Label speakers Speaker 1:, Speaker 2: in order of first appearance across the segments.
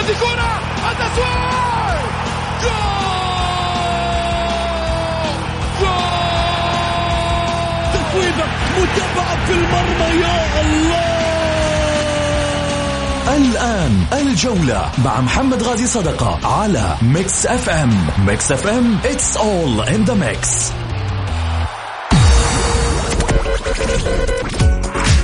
Speaker 1: هذه كرة التسويق جول! جول! تصويبة متابعة في المرمى يا الله!
Speaker 2: الآن الجولة مع محمد غازي صدقة على Mix FM. Mix FM it's all in the mix.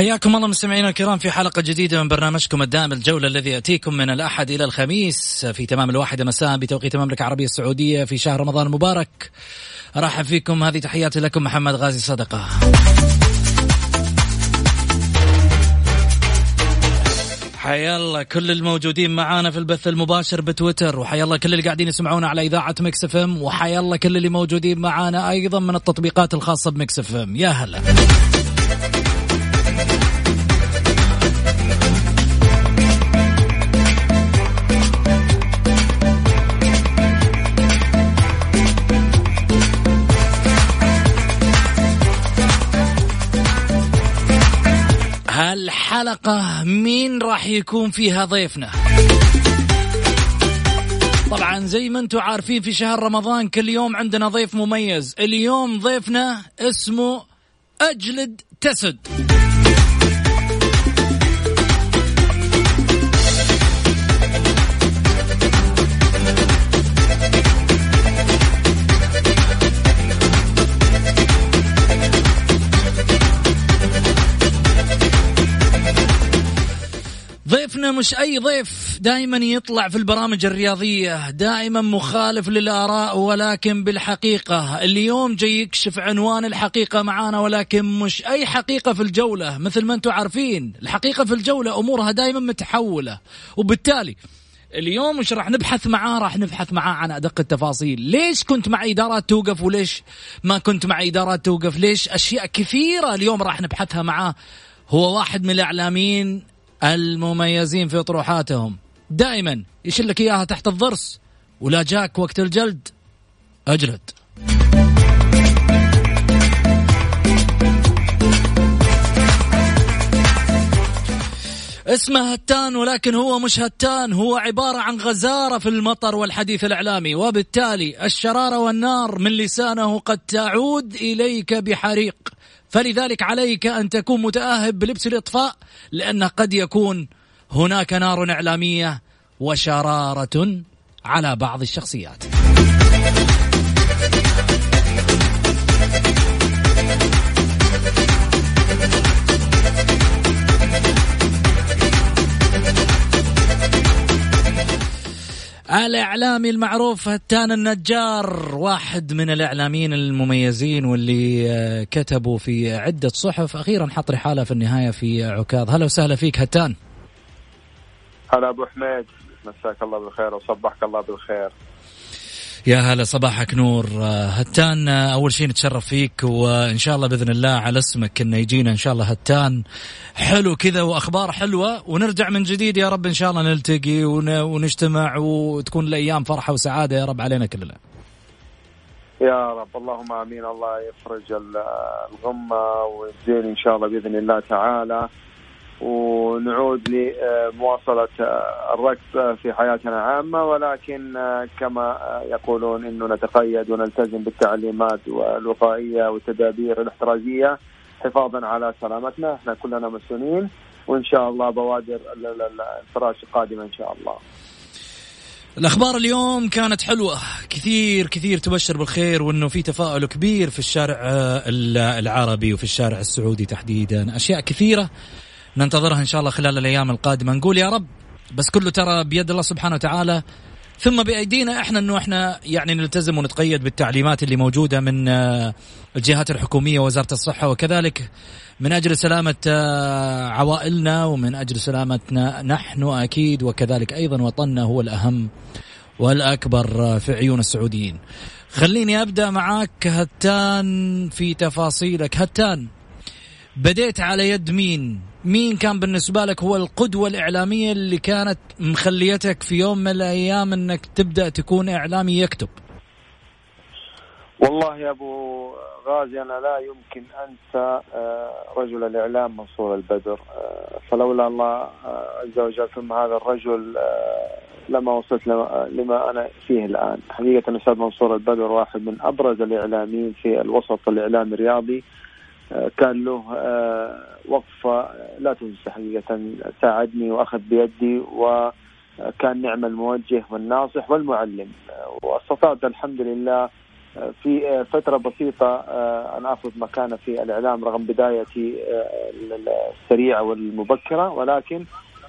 Speaker 3: حياكم الله مستمعينا الكرام في حلقة جديدة من برنامجكم الدائم الجولة الذي يأتيكم من الأحد إلى الخميس في تمام الواحدة مساء بتوقيت المملكة العربية السعودية في شهر رمضان المبارك. أرحب فيكم هذه تحياتي لكم محمد غازي صدقة. حيا الله كل الموجودين معانا في البث المباشر بتويتر وحيا الله كل اللي قاعدين يسمعونا على إذاعة Mix FM وحيا الله كل اللي موجودين معانا أيضا من التطبيقات الخاصة ب Mix FM. يا هلا. هالحلقة مين راح يكون فيها ضيفنا؟ طبعا زي ما أنتم عارفين في شهر رمضان كل يوم عندنا ضيف مميز. اليوم ضيفنا اسمه أجلد تسد. مش أي ضيف دائما يطلع في البرامج الرياضية دائما مخالف للآراء ولكن بالحقيقة. اليوم جاي يكشف عنوان الحقيقة معانا ولكن مش أي حقيقة في الجولة. مثل ما أنتم عارفين الحقيقة في الجولة أمورها دائما متحولة. وبالتالي اليوم مش راح نبحث معاه؟ راح نبحث معاه عن أدق التفاصيل. ليش كنت مع إدارات توقف وليش ما كنت مع إدارات توقف؟ ليش أشياء كثيرة اليوم راح نبحثها معاه؟ هو واحد من الإعلاميين المميزين في طروحاتهم دائما يشلك إياها تحت الضرس ولا جاك وقت الجلد أجلد. اسمه هتان ولكن هو مش هتان هو عبارة عن غزارة في المطر والحديث الإعلامي. وبالتالي الشرارة والنار من لسانه قد تعود إليك بحريق. فلذلك عليك أن تكون متأهب بلبس الإطفاء لأنه قد يكون هناك نار إعلامية وشرارة على بعض الشخصيات. الإعلامي المعروف هتان النجار واحد من الإعلاميين المميزين واللي آه، كتبوا في عدة صحف. أخيرا حط رحالة في النهاية في عكاظ. هلا وسهلا فيك هتان.
Speaker 4: هلا أبو حميد. مساك الله بالخير وصبحك الله بالخير.
Speaker 3: يا هلا صباحك نور. آه، هتان آه، أول شيء نتشرف فيك وإن شاء الله بإذن الله على اسمك إنه يجينا إن شاء الله. هتان حلو كذا وأخبار حلوة ونرجع من جديد يا رب إن شاء الله نلتقي ون- ونجتمع وتكون الأيام فرحة وسعادة يا رب علينا كلنا.
Speaker 4: يا رب اللهم آمين. الله يفرج ال- الغمة ويزين إن شاء الله بإذن الله تعالى. ونعود لمواصلة الركض في حياتنا عامه ولكن كما يقولون إنه نتقيد ونلتزم بالتعليمات الوقائية والتدابير الاحترازية حفاظا على سلامتنا. إحنا كلنا مسؤولين وإن شاء الله بوادر ال- ال- ال- الفراش القادمة إن شاء الله.
Speaker 3: الأخبار اليوم كانت حلوة. كثير كثير تبشر بالخير وإنه في تفاؤل كبير في الشارع آه، ال- العربي وفي الشارع السعودي تحديدا. أشياء كثيرة ننتظرها إن شاء الله خلال الأيام القادمة. نقول يا رب بس كله ترى بيد الله سبحانه وتعالى. ثم بأيدينا إحنا إنه إحنا يعني نلتزم ونتقيد بالتعليمات اللي موجودة من آه، الجهات الحكومية ووزاره الصحة وكذلك من أجل سلامة آه، عوائلنا ومن أجل سلامتنا نحن أكيد وكذلك أيضا وطننا هو الأهم والأكبر آه، في عيون السعوديين. خليني أبدأ معاك هتان في تفاصيلك. هتان بديت على يد مين؟ مين كان بالنسبة لك هو القدوة الإعلامية اللي كانت مخليتك في يوم من الأيام أنك تبدأ تكون إعلامي يكتب؟
Speaker 4: والله يا أبو غازي أنا لا يمكن أنسى آه، رجل الإعلام منصور البدر. آه، فلولا الله آه، عز وجل ثم هذا الرجل لما وصلت لما أنا فيه الآن. حقيقة الأستاذ منصور البدر واحد من أبرز الإعلاميين في الوسط الإعلامي الرياضي. كان له وقفة لا تنسى حقيقة ساعدني وأخذ بيدي وكان نعم الموجه والناصح والمعلم. واستطعت الحمد لله في فترة بسيطة آه، أن أخذ مكانة في الإعلام رغم بدايتي آه، السريعة والمبكرة ولكن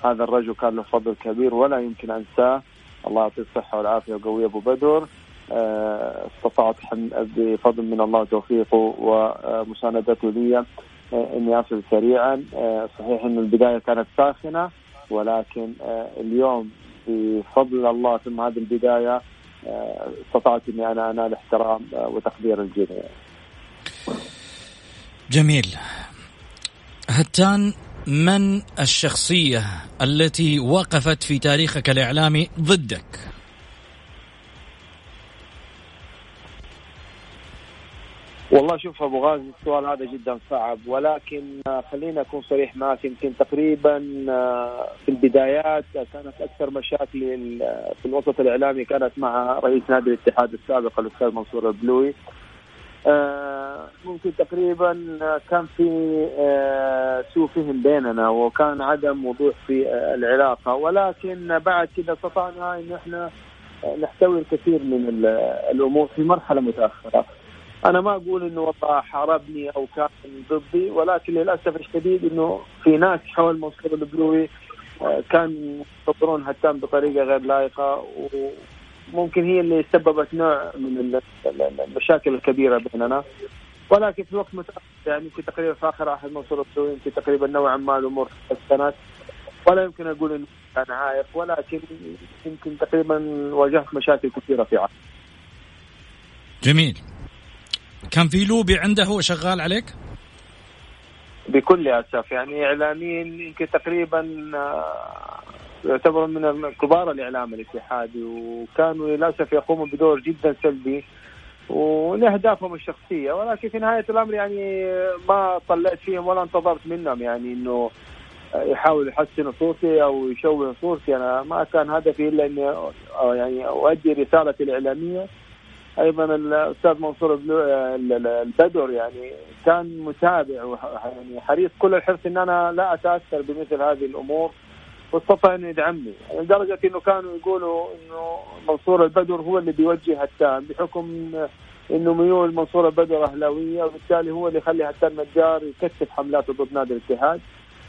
Speaker 4: هذا الرجل كان له فضل كبير ولا يمكن أنساه. الله يعطيه الصحة والعافية وقوي أبو بدر. آه، استطعت بفضل من الله توفيقه ومساندته لي إني أصل سريعا صحيح إن البداية كانت ساخنة ولكن اليوم بفضل الله ثم هذه البداية استطعت إني أنا أنال احترام وتقدير الجميع.
Speaker 3: جميل. هتان من الشخصية التي وقفت في تاريخك الإعلامي ضدك؟
Speaker 4: والله شوف أبو غازي السؤال هذا جدا صعب. ولكن خلينا أكون صريح معك. يمكن تقريبا آه، في البدايات كانت أكثر مشاكل في الوسط الإعلامي كانت مع رئيس نادي الاتحاد السابق الأستاذ منصور البلوي. آه، ممكن تقريبا كان في آه، سوء فهم بيننا وكان عدم وضوح في العلاقة. ولكن بعد كذا استطعنا إن إحنا نحتوي الكثير من الأمور في مرحلة متأخرة. أنا ما أقول إنه والله حاربني أو كان ضدي ولكن للأسف الشديد إنه في ناس حول منصور البلوي آه، كان يصدرون هتان بطريقة غير لائقة وممكن هي اللي سببت نوع من المشاكل الكبيرة بيننا. ولكن في وقت متأخر يعني في تقريبا في آخر عهد منصور البلوي يمكن تقريبا نوعا ما الأمور تحسنت. ولا يمكن أقول إنه كان عائق ولكن يمكن تقريبا واجهت مشاكل كثيرة في عهد
Speaker 3: جميل. كان في لوبي عنده هو شغال عليك؟
Speaker 4: بكل أسف يعني إعلاميين يمكن تقريبا آه، يعتبروا من كبار الإعلام الاتحادي وكانوا للأسف يقوموا بدور جدا سلبي ولاهدافهم الشخصية ولكن في نهاية الأمر يعني ما طلعت فيهم ولا انتظرت منهم يعني إنه يحاولوا يحسنوا صورتي أو يشوهوا صورتي أنا ما كان هدفي إلا إني آه، يعني أؤدي رسالتي الإعلامية أيضا الأستاذ منصور البدر يعني كان متابع يعني حريص كل الحرص إن أنا لا أتأثر بمثل هذه الأمور واستطاع انه يدعمني. لدرجة إنه كانوا يقولوا إنه منصور البدر هو اللي بيوجه هتان بحكم إنه ميول منصور البدر أهلاوية وبالتالي هو اللي يخلي هتان نجار يكثف حملاته ضد نادي الاتحاد.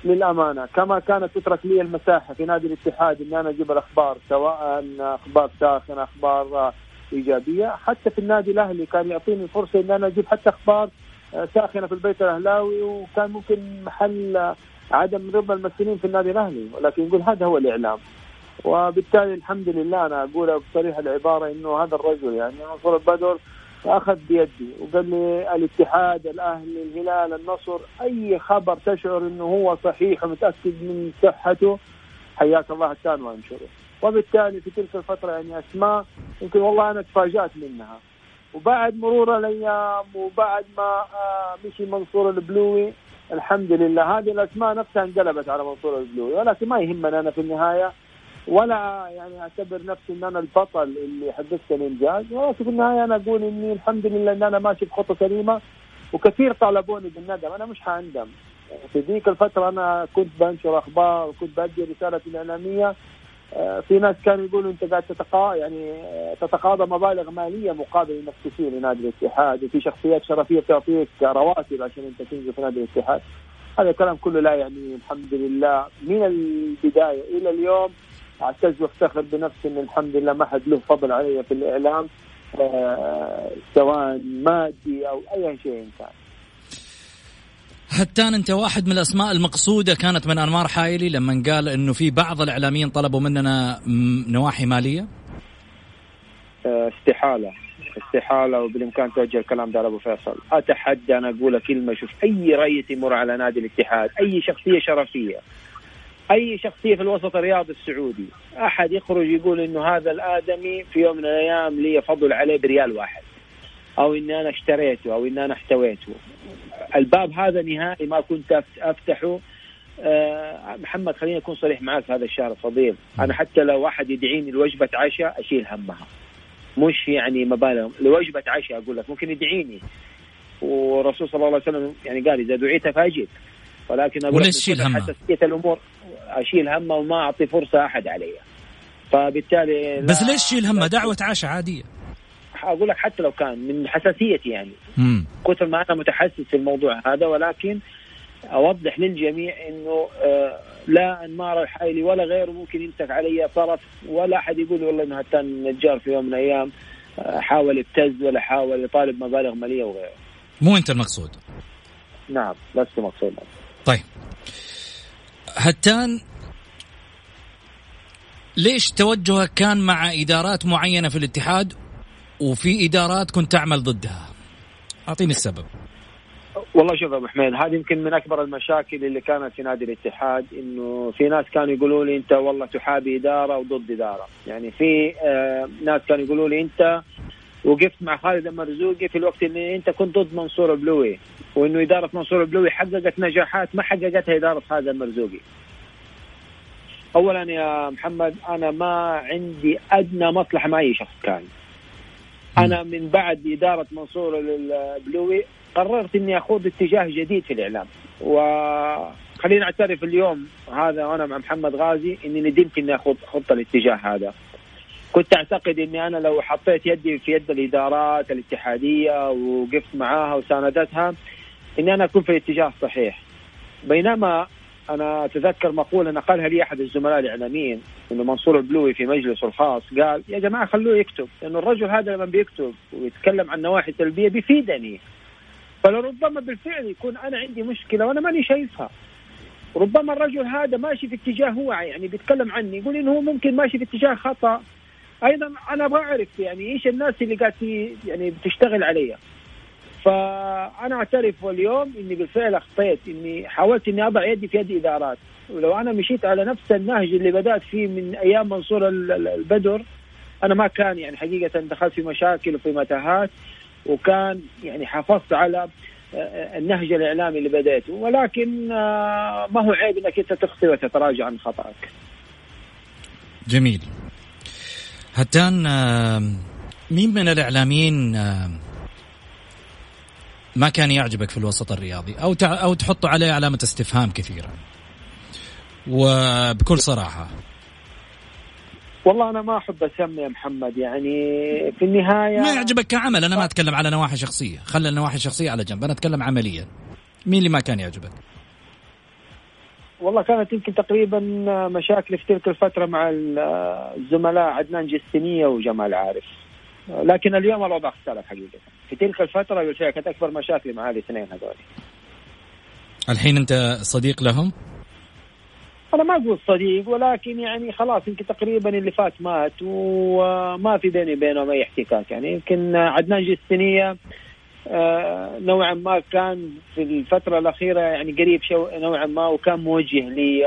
Speaker 4: للأمانة كما كانت تترك لي المساحة في نادي الاتحاد ان أنا أجيب الأخبار سواء أخبار ساخنه أخبار إيجابية. حتى في النادي الأهلي كان يعطيني فرصة ان أنا أجيب حتى أخبار آه، ساخنة في البيت الأهلاوي وكان ممكن محل آه، عدم رضا الممثلين في النادي الأهلي. ولكن يقول هذا هو الإعلام. وبالتالي الحمد لله أنا أقول بصريح العبارة إنه هذا الرجل يعني منصور البدر أخذ بيدي وقال لي الاتحاد الأهلي الهلال النصر أي خبر تشعر إنه هو صحيح ومتأكد من صحته حياك الله كان وانشره وبالتالي في تلك الفترة يعني أسماء يمكن والله أنا تفاجأت منها. وبعد مرور الأيام وبعد ما آه، مشي منصور البلوي الحمد لله هذه الأسماء نفسها انقلبت على منصور البلوي ولكن ما يهمنا أنا في النهاية ولا يعني أعتبر نفسي إن أنا البطل اللي حققت الانجاز ولكن في النهاية أنا أقول إني الحمد لله إن أنا ماشي بخطة سليمة وكثير طالبوني بالندم أنا مش حاندم في ذيك الفترة أنا كنت بنشر أخبار وكنت بأدي رسالتي الاعلاميه آه، في ناس كانوا يقولوا أنت قاعد تتقا يعني آه، تتقاضى مبالغ مالية مقابل انك تسير لنادي الاتحاد وفي شخصيات شرفية تعطيك رواتب عشان أنت تنزل في نادي الاتحاد هذا الكلام كله لا يعني الحمد لله من البداية إلى اليوم اعتز وافتخر بنفسي إن الحمد لله ما حد له فضل علي في الإعلام آه، سواء مادي أو أي شيء كان.
Speaker 3: هتان أنت واحد من الأسماء المقصودة كانت من أنمار حايلي لما قال إنه في بعض الإعلاميين طلبوا مننا نواحي مالية؟
Speaker 4: آه، استحالة. استحالة وبالإمكان توجه الكلام ده لأبو فيصل. أتحدى أنا أقول كلمة شوف أي رئيس يمر على نادي الاتحاد أي شخصية شرفية أي شخصية في الوسط الرياضي السعودي أحد يخرج يقول إنه هذا الآدمي في يوم من الأيام لي فضل عليه بريال واحد. أو إني أنا اشتريته أو إني أنا احتويته. الباب هذا نهائي ما كنت أفتحه. أه محمد خليني أكون صريح معك هذا الشهر الفضيل أنا حتى لو واحد يدعيني لوجبة عشاء أشيل همها. مش يعني مبالغ. لوجبة عشاء أقول لك ممكن يدعيني. والرسول صلى الله عليه وسلم يعني قال إذا دعيت فأجب. ولكن
Speaker 3: أقول تشيل همها؟
Speaker 4: حساسيه الأمور أشيل همها وما أعطي فرصة أحد علي فبالتالي
Speaker 3: بس ليش تشيل همها؟ دعوة عشاء عادية.
Speaker 4: أقول لك حتى لو كان من حساسيتي يعني مم. كثر ما أنا متحسس في الموضوع هذا ولكن أوضح للجميع إنه آه لا أنمار الحايلي ولا غيره ممكن يمسك علي طرف ولا أحد يقول والله إنه هتان النجار في يوم من الأيام آه حاول يبتز ولا حاول يطالب مبالغ مالية وغيره.
Speaker 3: مو أنت المقصود.
Speaker 4: نعم لست مقصود.
Speaker 3: طيب. هتان ليش توجهك كان مع إدارات معينة في الاتحاد وفي إدارات كنت تعمل ضدها؟ أعطيني السبب.
Speaker 4: والله شوف أبو حميد هذه يمكن من أكبر المشاكل اللي كانت في نادي الاتحاد إنه في ناس كانوا يقولوا لي أنت والله تحابي إدارة وضد إدارة، يعني في آه ناس كانوا يقولوا لي أنت وقفت مع خالد المرزوقي في الوقت اللي أنت كنت ضد منصور البلوي وإنه إدارة منصور البلوي حققت نجاحات ما حققتها إدارة خالد المرزوقي. اولا يا محمد أنا ما عندي أدنى مصلحة مع أي شخص كان. أنا من بعد إدارة منصور البلوي قررت إني أخوض اتجاه جديد في الإعلام. وخلينا أعترف اليوم هذا وأنا مع محمد غازي إني ندمت إني أخوض خط الاتجاه هذا. كنت أعتقد إني أنا لو حطيت يدي في يد الإدارات الاتحادية وقفت معاها وساندتها إني أنا أكون في الاتجاه الصحيح. بينما أنا أتذكر مقولة نقلها لي أحد الزملاء الإعلاميين انه منصور البلوي في مجلسه الخاص قال يا جماعة خلوه يكتب لأنه الرجل هذا لما بيكتب ويتكلم عن نواحي سلبيه بيفيدني. فلربما بالفعل يكون أنا عندي مشكلة وأنا ماني شايفها. ربما الرجل هذا ماشي في اتجاه هو يعني بيتكلم عني يقول إنه هو ممكن ماشي في اتجاه خطأ. أيضا أنا أبغى أعرف يعني إيش الناس اللي قاعد يعني بتشتغل علي فأنا أعترف اليوم إني بالفعل أخطيت إني حاولت إني أضع يدي في يد ادارات ولو أنا مشيت على نفس النهج اللي بدأت فيه من أيام منصور البدر أنا ما كان يعني حقيقة دخلت في مشاكل وفي متاهات وكان يعني حافظت على آه، النهج الإعلامي اللي بديته ولكن آه، ما هو عيب إنك أنت تخطي وتتراجع عن خطأك.
Speaker 3: جميل. هتان مين من الإعلاميين ما كان يعجبك في الوسط الرياضي أو أو تحط عليه علامة استفهام كثيرة؟ وبكل صراحة.
Speaker 4: والله أنا ما أحب أسمي محمد يعني في النهاية
Speaker 3: ما يعجبك كعمل أنا ما أتكلم على نواحي شخصية. خلي النواحي الشخصية على جنب أنا أتكلم عمليا. مين اللي ما كان يعجبك؟
Speaker 4: والله كانت يمكن تقريبا مشاكل في تلك الفترة مع الزملاء عدنان جسنيه وجمال عارف. لكن اليوم الوضع اختلف حقيقة. في تلك الفترة بالفعل كانت أكبر مشاكل مع الاثنين هذول.
Speaker 3: الحين أنت صديق لهم؟
Speaker 4: أنا ما أقول صديق ولكن يعني خلاص يمكن تقريبا اللي فات مات وما في بيني وبينهم أي احتكاك. يعني يمكن عدنان جستنيه آه، نوعا ما كان في الفترة الأخيرة يعني قريب شو نوعا ما وكان موجه لي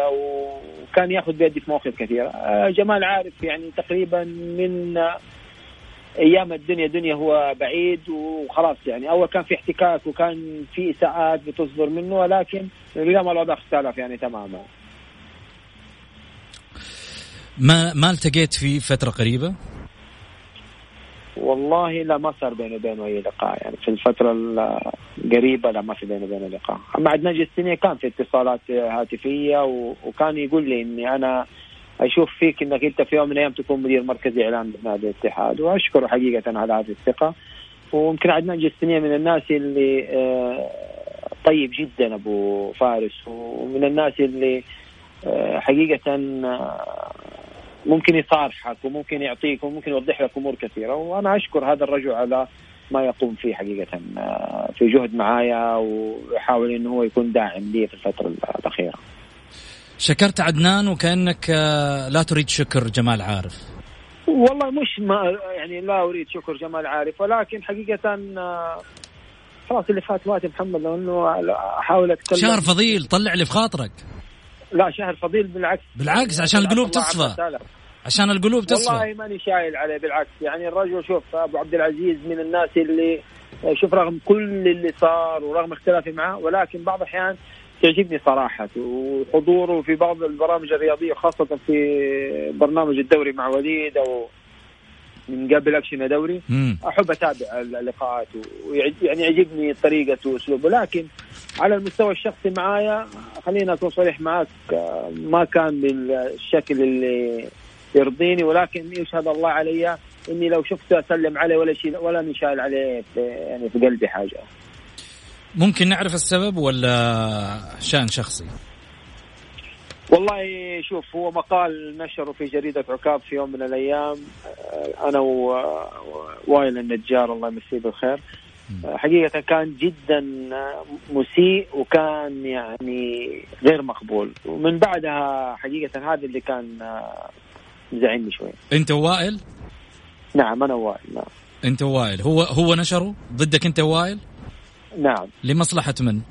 Speaker 4: وكان ياخذ بيدي في مواقف كثيرة. آه، جمال عارف يعني تقريبا من أيام الدنيا دنيا هو بعيد وخلاص يعني. أول كان في احتكاك وكان في إساءات بتصدر منه ولكن اليوم الوضع اختلف يعني تماما.
Speaker 3: ما ما التقيت في فترة قريبة؟
Speaker 4: والله لا ما صار بيني وبينه أي لقاء يعني. في الفترة القريبة لا ما في بيني وبينه لقاء. اما عدنان جستنيه كان في اتصالات هاتفية وكان يقول لي إني أنا أشوف فيك إنك أنت في يوم من الأيام تكون مدير مركزي إعلام بنادي الاتحاد واشكره حقيقة على هذه الثقة. ويمكن عدنان جستنيه من الناس اللي آه، طيب جدا أبو فارس. ومن الناس اللي آه، حقيقة آه، ممكن يصارحك وممكن يعطيك وممكن يوضح لك أمور كثيرة. وأنا أشكر هذا الرجل على ما يقوم فيه حقيقة في جهد معايا ويحاول إنه هو يكون داعم لي في الفترة الأخيرة.
Speaker 3: شكرت عدنان وكأنك آه، لا تريد شكر جمال عارف.
Speaker 4: والله مش ما يعني لا أريد شكر جمال عارف ولكن حقيقة آه، خلاص اللي فات فات محمد لأنه أحاول اتكلم
Speaker 3: شهر فضيل طلع اللي في خاطرك.
Speaker 4: لا شهر فضيل بالعكس.
Speaker 3: بالعكس عشان القلوب تصفى. عشان القلوب تصفى.
Speaker 4: والله ماني شايل عليه بالعكس يعني الرجل شوف أبو عبد العزيز من الناس اللي شوف رغم كل اللي صار ورغم اختلافي معه ولكن بعض الأحيان تعجبني صراحة. وحضوره في بعض البرامج الرياضية خاصة في برنامج الدوري مع وليد أو من قبل أكشن دوري
Speaker 3: مم.
Speaker 4: أحب أتابع اللقاءات ويعني يعجبني طريقته وأسلوبه. لكن على المستوى الشخصي معايا خلينا أكون صريح معك ما كان بالشكل اللي يرضيني ولكن يشهد الله علي إني لو شفته أسلم عليه ولا شيء ولا من شايل عليه في يعني في قلبي حاجة.
Speaker 3: ممكن نعرف السبب ولا شأن شخصي؟
Speaker 4: والله شوف هو مقال نشره في جريدة عكاظ في يوم من الأيام. أنا ووائل النجار الله يمسيه بالخير. حقيقة كان جدا مسيء وكان يعني غير مقبول. ومن بعدها حقيقة هذا اللي كان مزعلني شوي.
Speaker 3: أنت وائل؟
Speaker 4: نعم أنا وائل نعم.
Speaker 3: أنت وائل هو هو نشره؟ ضدك أنت وائل؟
Speaker 4: نعم.
Speaker 3: لمصلحة من؟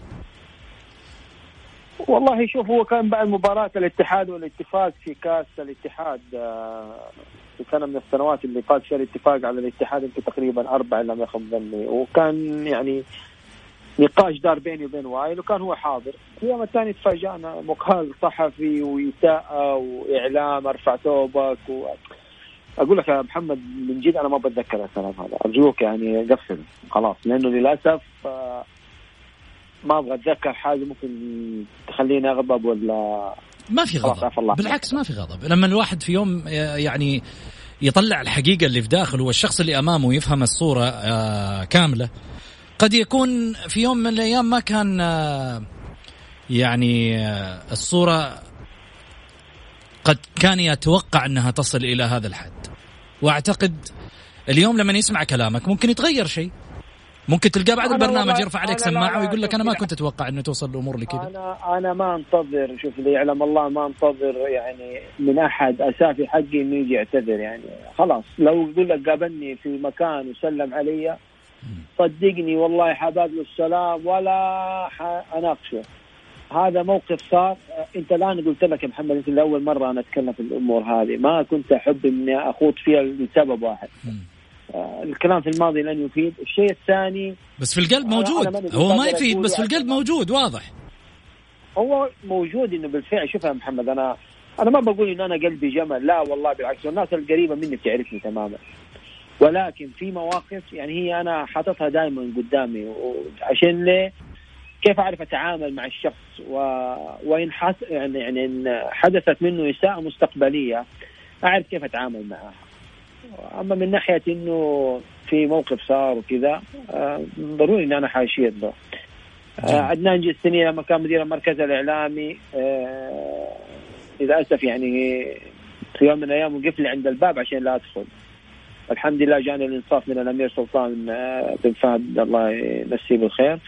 Speaker 4: والله شوف هو كان بعد مباراة الاتحاد والاتفاق في كاس الاتحاد آه، في سنة من السنوات اللي فاز فيها الاتفاق على الاتحاد يمكن تقريبا أربعة لم يخن ظني. وكان يعني نقاش دار بيني وبين وائل وكان هو حاضر. اليوم الثاني تفاجأنا مقال صحفي وإساءة وإعلام أرفع ثوبك و... أقول لك يا محمد من جد أنا ما بتذكر الكلام هذا. أرجوك يعني قفل. خلاص لأنه للأسف آه، ما أبغى أتذكر حاجة ممكن تخليني أغضب ولا
Speaker 3: ما في غضب. بالعكس ما في غضب. لما الواحد في يوم يعني يطلع الحقيقة اللي في داخله والشخص اللي أمامه يفهم الصورة آه، كاملة قد يكون في يوم من الأيام ما كان آه، يعني الصورة قد كان يتوقع أنها تصل إلى هذا الحد. واعتقد اليوم لما يسمع كلامك ممكن يتغير شيء. ممكن تلقاه بعد البرنامج يرفع عليك سماعة ويقول لك أنا ما كنت أتوقع إنه توصل الأمور لكذا.
Speaker 4: أنا أنا ما أنتظر شوف اللي يعلم الله ما أنتظر يعني من أحد اسافي حقي إنه يجي يعتذر يعني. خلاص لو يقول لك قابلني في مكان وسلم علي صدقني والله حباب السلام ولا أناقشه. هذا موقف صار. انت الآن قلت لك يا محمد انت لأول مرة أنا أتكلم في الأمور هذه. ما كنت أحب إني أخوض فيها لسبب واحد. آه الكلام في الماضي لن يفيد. الشيء الثاني
Speaker 3: بس في القلب موجود. هو ما يفيد بس في القلب موجود واضح.
Speaker 4: هو موجود إنه بالفعل. شوف يا محمد أنا أنا ما بقول إن أنا قلبي جمل. لا والله بالعكس الناس القريبة مني بتعرفني تماما. ولكن في مواقف يعني هي أنا حاططها دائما قدامي. عشان ليه؟ كيف أعرف أتعامل مع الشخص؟ و... وإن حس... يعني يعني إن حدثت منه إساءة مستقبلية أعرف كيف أتعامل معها. أما من ناحية إنه في موقف صار وكذا آه، ضروري ان أنا حاشيد له. آه، عدنان جسني لما كان مدير المركز الإعلامي آه، للأسف يعني في يوم من الأيام وقف لي عند الباب عشان لا أدخل. الحمد لله جاني الإنصاف من الأمير سلطان بن فهد. الله يمسيه بالخير. آه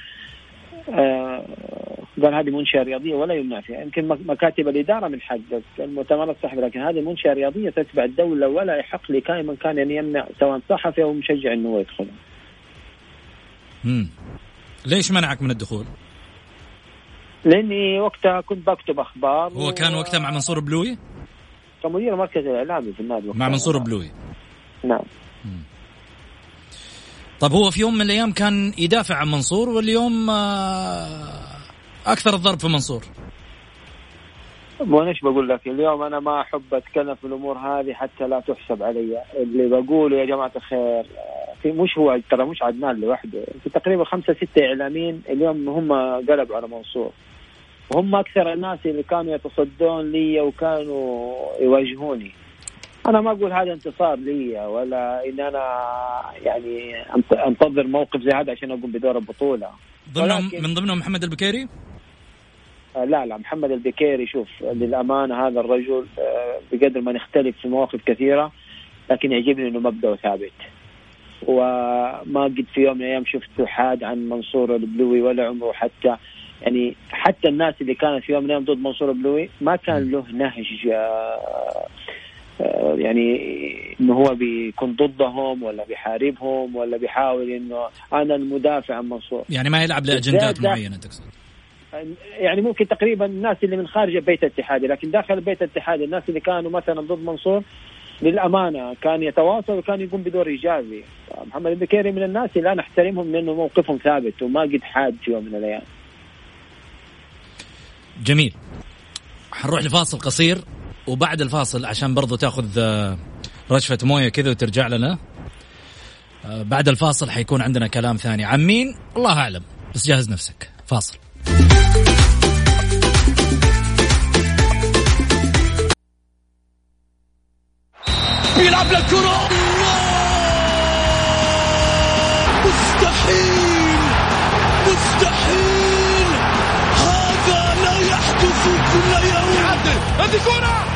Speaker 4: قال هذه منشأة رياضية ولا يمنع فيها يمكن مكاتب الإدارة من حقك المؤتمر الصحفي لكن هذه منشأة رياضية تتبع الدولة ولا يحق لكائن من كان أن يمنع سواء صحفي أو مشجع أنه يدخل.
Speaker 3: امم ليش منعك من الدخول؟
Speaker 4: لأني وقتها كنت بكتب أخبار.
Speaker 3: هو كان و... وقتها مع منصور بلوي؟
Speaker 4: كمدير المركز الإعلامي في النادي
Speaker 3: مع منصور بلوي.
Speaker 4: نعم.
Speaker 3: طب هو في يوم من الأيام كان يدافع عن منصور واليوم آه، أكثر الضرب في منصور.
Speaker 4: وأنا إيش بقول لك؟ اليوم أنا ما أحب أتكلم في الأمور هذه حتى لا تحسب علي. اللي بقوله يا جماعة الخير في مش هو ترى مش عدنان لوحده. في تقريبا خمسة ستة إعلاميين اليوم هم قلبوا على منصور. وهم أكثر الناس اللي كانوا يتصدون لي وكانوا يواجهوني. أنا ما أقول هذا انتصار لي ولا إن أنا يعني أنتظر موقف زي هذا عشان أقوم بدور البطولة
Speaker 3: ضمنهم من ضمنهم محمد البكيري؟
Speaker 4: آه، لا لا محمد البكيري شوف للأمانة هذا الرجل آه، بقدر ما نختلف في مواقف كثيرة لكن يعجبني إنه مبدأه ثابت وما قد في يوم من الأيام شفته حاد عن منصور البلوي ولا عمره حتى يعني حتى الناس اللي كانت في يوم من الأيام ضد منصور البلوي ما كان له نهج آه، يعني إنه هو بيكون ضدهم ولا بيحاربهم ولا بيحاول إنه أنا المدافع عن منصور.
Speaker 3: يعني ما يلعب لأجندات معينة تقصد؟
Speaker 4: يعني ممكن تقريبا الناس اللي من خارج البيت الاتحادي لكن داخل البيت الاتحادي الناس اللي كانوا مثلا ضد منصور للأمانة كان يتواصل وكان يقوم بدور إيجابي. محمد البكيري من الناس اللي أنا أحترمهم لأنه موقفهم ثابت وما قد حاد في يوم من الأيام.
Speaker 3: جميل. حنروح لفاصل قصير. وبعد الفاصل عشان برضو تاخذ آه، رشفة موية كذا وترجع لنا. آه، بعد الفاصل حيكون عندنا كلام ثاني. عن مين الله أعلم. بس جهز نفسك. فاصل.
Speaker 1: بيلعب للكرة. مستحيل. مستحيل. هذا لا يحدث كل يوم. هذه كرة.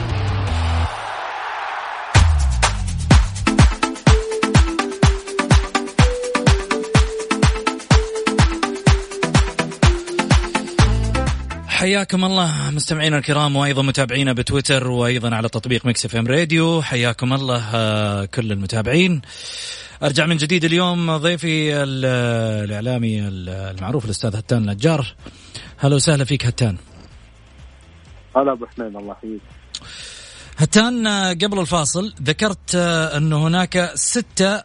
Speaker 3: حياكم الله مستمعينا الكرام وأيضا متابعينا بتويتر وأيضا على تطبيق Mix FM Radio. حياكم الله آه، كل المتابعين. أرجع من جديد اليوم ضيفي الإعلامي المعروف الأستاذ هتان نجار. هلا وسهلا فيك هتان.
Speaker 4: هلا أبو حميد الله يحييك.
Speaker 3: هتان قبل الفاصل ذكرت انه هناك ستة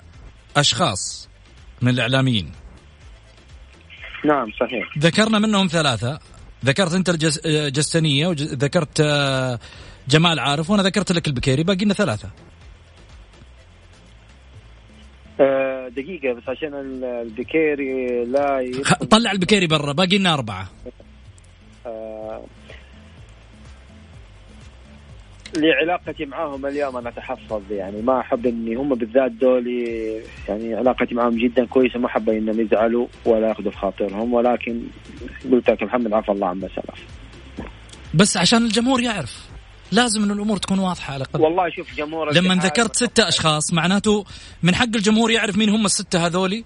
Speaker 3: أشخاص من الإعلاميين.
Speaker 4: نعم صحيح.
Speaker 3: ذكرنا منهم ثلاثة. ذكرت انت الجستنية وذكرت جمال عارف وأنا ذكرت لك البكيري باقي لنا ثلاثة.
Speaker 4: آه، دقيقة بس عشان البكيري لا
Speaker 3: يدخل. طلع البكيري برا باقي لنا أربعة.
Speaker 4: آه لعلاقتي معاهم اليوم أنا أتحفظ يعني. ما أحب إني هم بالذات دولي يعني علاقتي معاهم جدا كويسة. ما أحب إنهم يزعلوا ولا يأخذوا في خاطرهم. ولكن قلت لك محمد عفى الله عما سلف.
Speaker 3: بس عشان الجمهور يعرف لازم إن الأمور تكون واضحة على الأقل.
Speaker 4: والله شوف جمهور
Speaker 3: لما ذكرت ستة أشخاص معناته من حق الجمهور يعرف مين هم الستة هذولي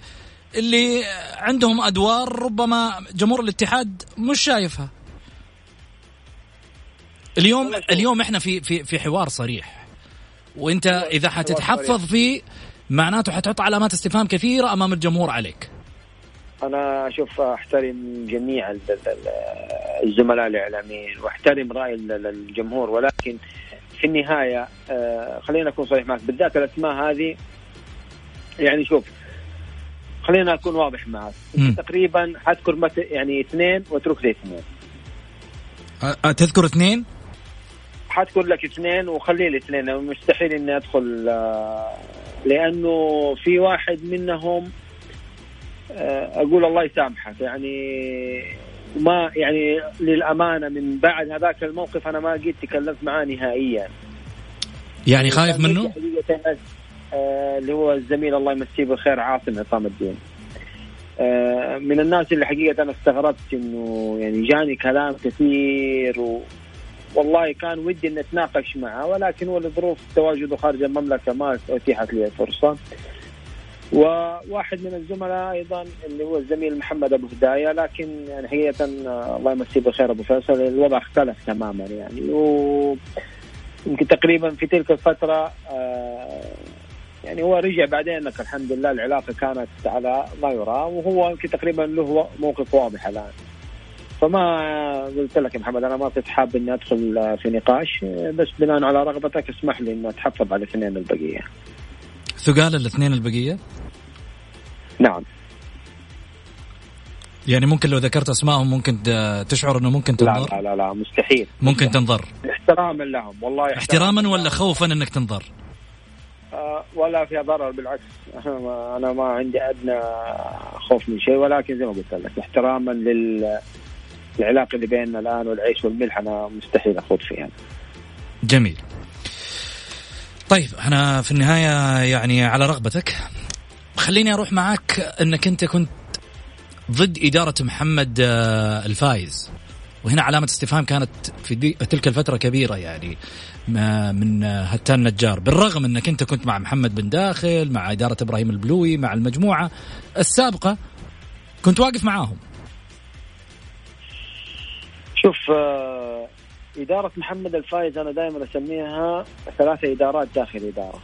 Speaker 3: اللي عندهم أدوار ربما جمهور الاتحاد مش شايفها. اليوم اليوم إحنا في في في حوار صريح. وإنت إذا حتتحفظ فيه معناته حتحط علامات استفهام كثيرة أمام الجمهور عليك.
Speaker 4: أنا أشوف أحترم جميع الزملاء الإعلاميين وأحترم رأي الجمهور ولكن في النهاية آه، خلينا أكون صريح معك. بالذات الأسماء هذه يعني شوف خلينا أكون واضح معك. تقريبا حذكر يعني اثنين واترك لي اثنين
Speaker 3: تذكر اثنين؟
Speaker 4: حذكر لك اثنين وخلي لي اثنين مستحيل إني أدخل آه، لأنه في واحد منهم آه، أقول الله يسامحك يعني ما يعني للأمانة من بعد هذاك الموقف أنا ما قد تكلمت معاه نهائيا
Speaker 3: يعني خايف منه؟
Speaker 4: آه، اللي هو الزميل الله يمسيه بالخير عاصم عصام الدين من الناس اللي حقيقة أنا استغربت إنه يعني جاني كلام كثير و والله كان ودي إن اتناقش معه ولكن هو لظروف تواجده خارج المملكة ما أتيحت لي الفرصة. وواحد من الزملاء أيضا اللي هو الزميل محمد أبو هداية لكن يعني حقيقة الله يمسيه بالخير أبو فيصل الوضع اختلف تماما يعني. و يمكن تقريبا في تلك الفترة آه، يعني هو رجع بعدين لك الحمد لله العلاقة كانت على ما يرام وهو يمكن تقريبا له موقف واضح الآن. فما قلت لك يا محمد أنا ما كنت حاب إني أدخل في نقاش بس بناء على رغبتك اسمح لي اني أتحفظ على الاثنين البقية.
Speaker 3: ثقال الاثنين البقية؟
Speaker 4: نعم
Speaker 3: يعني ممكن لو ذكرت أسمائهم ممكن تشعر إنه ممكن تنظر؟
Speaker 4: لا لا لا مستحيل
Speaker 3: ممكن تنظر
Speaker 4: احتراما لهم والله
Speaker 3: احتراما ولا خوفا إنك تنظر؟
Speaker 4: آه ولا فيها ضرر بالعكس أنا ما عندي أدنى خوف من شيء ولكن زي ما قلت لك احتراما لل العلاقة اللي بيننا الآن والعيش والملح أنا مستحيل أخوض فيها.
Speaker 3: جميل. طيب إحنا في النهاية يعني على رغبتك خليني أروح معك إنك أنت كنت ضد إدارة محمد آه، الفايز. وهنا علامة استفهام كانت في دي تلك الفترة كبيرة يعني من هتان نجار. بالرغم أنك أنت كنت مع محمد بن داخل مع إدارة إبراهيم البلوي مع المجموعة السابقة كنت واقف معاهم.
Speaker 4: شوف آه، إدارة محمد الفايز أنا دائما أسميها ثلاثة إدارات داخل إدارة.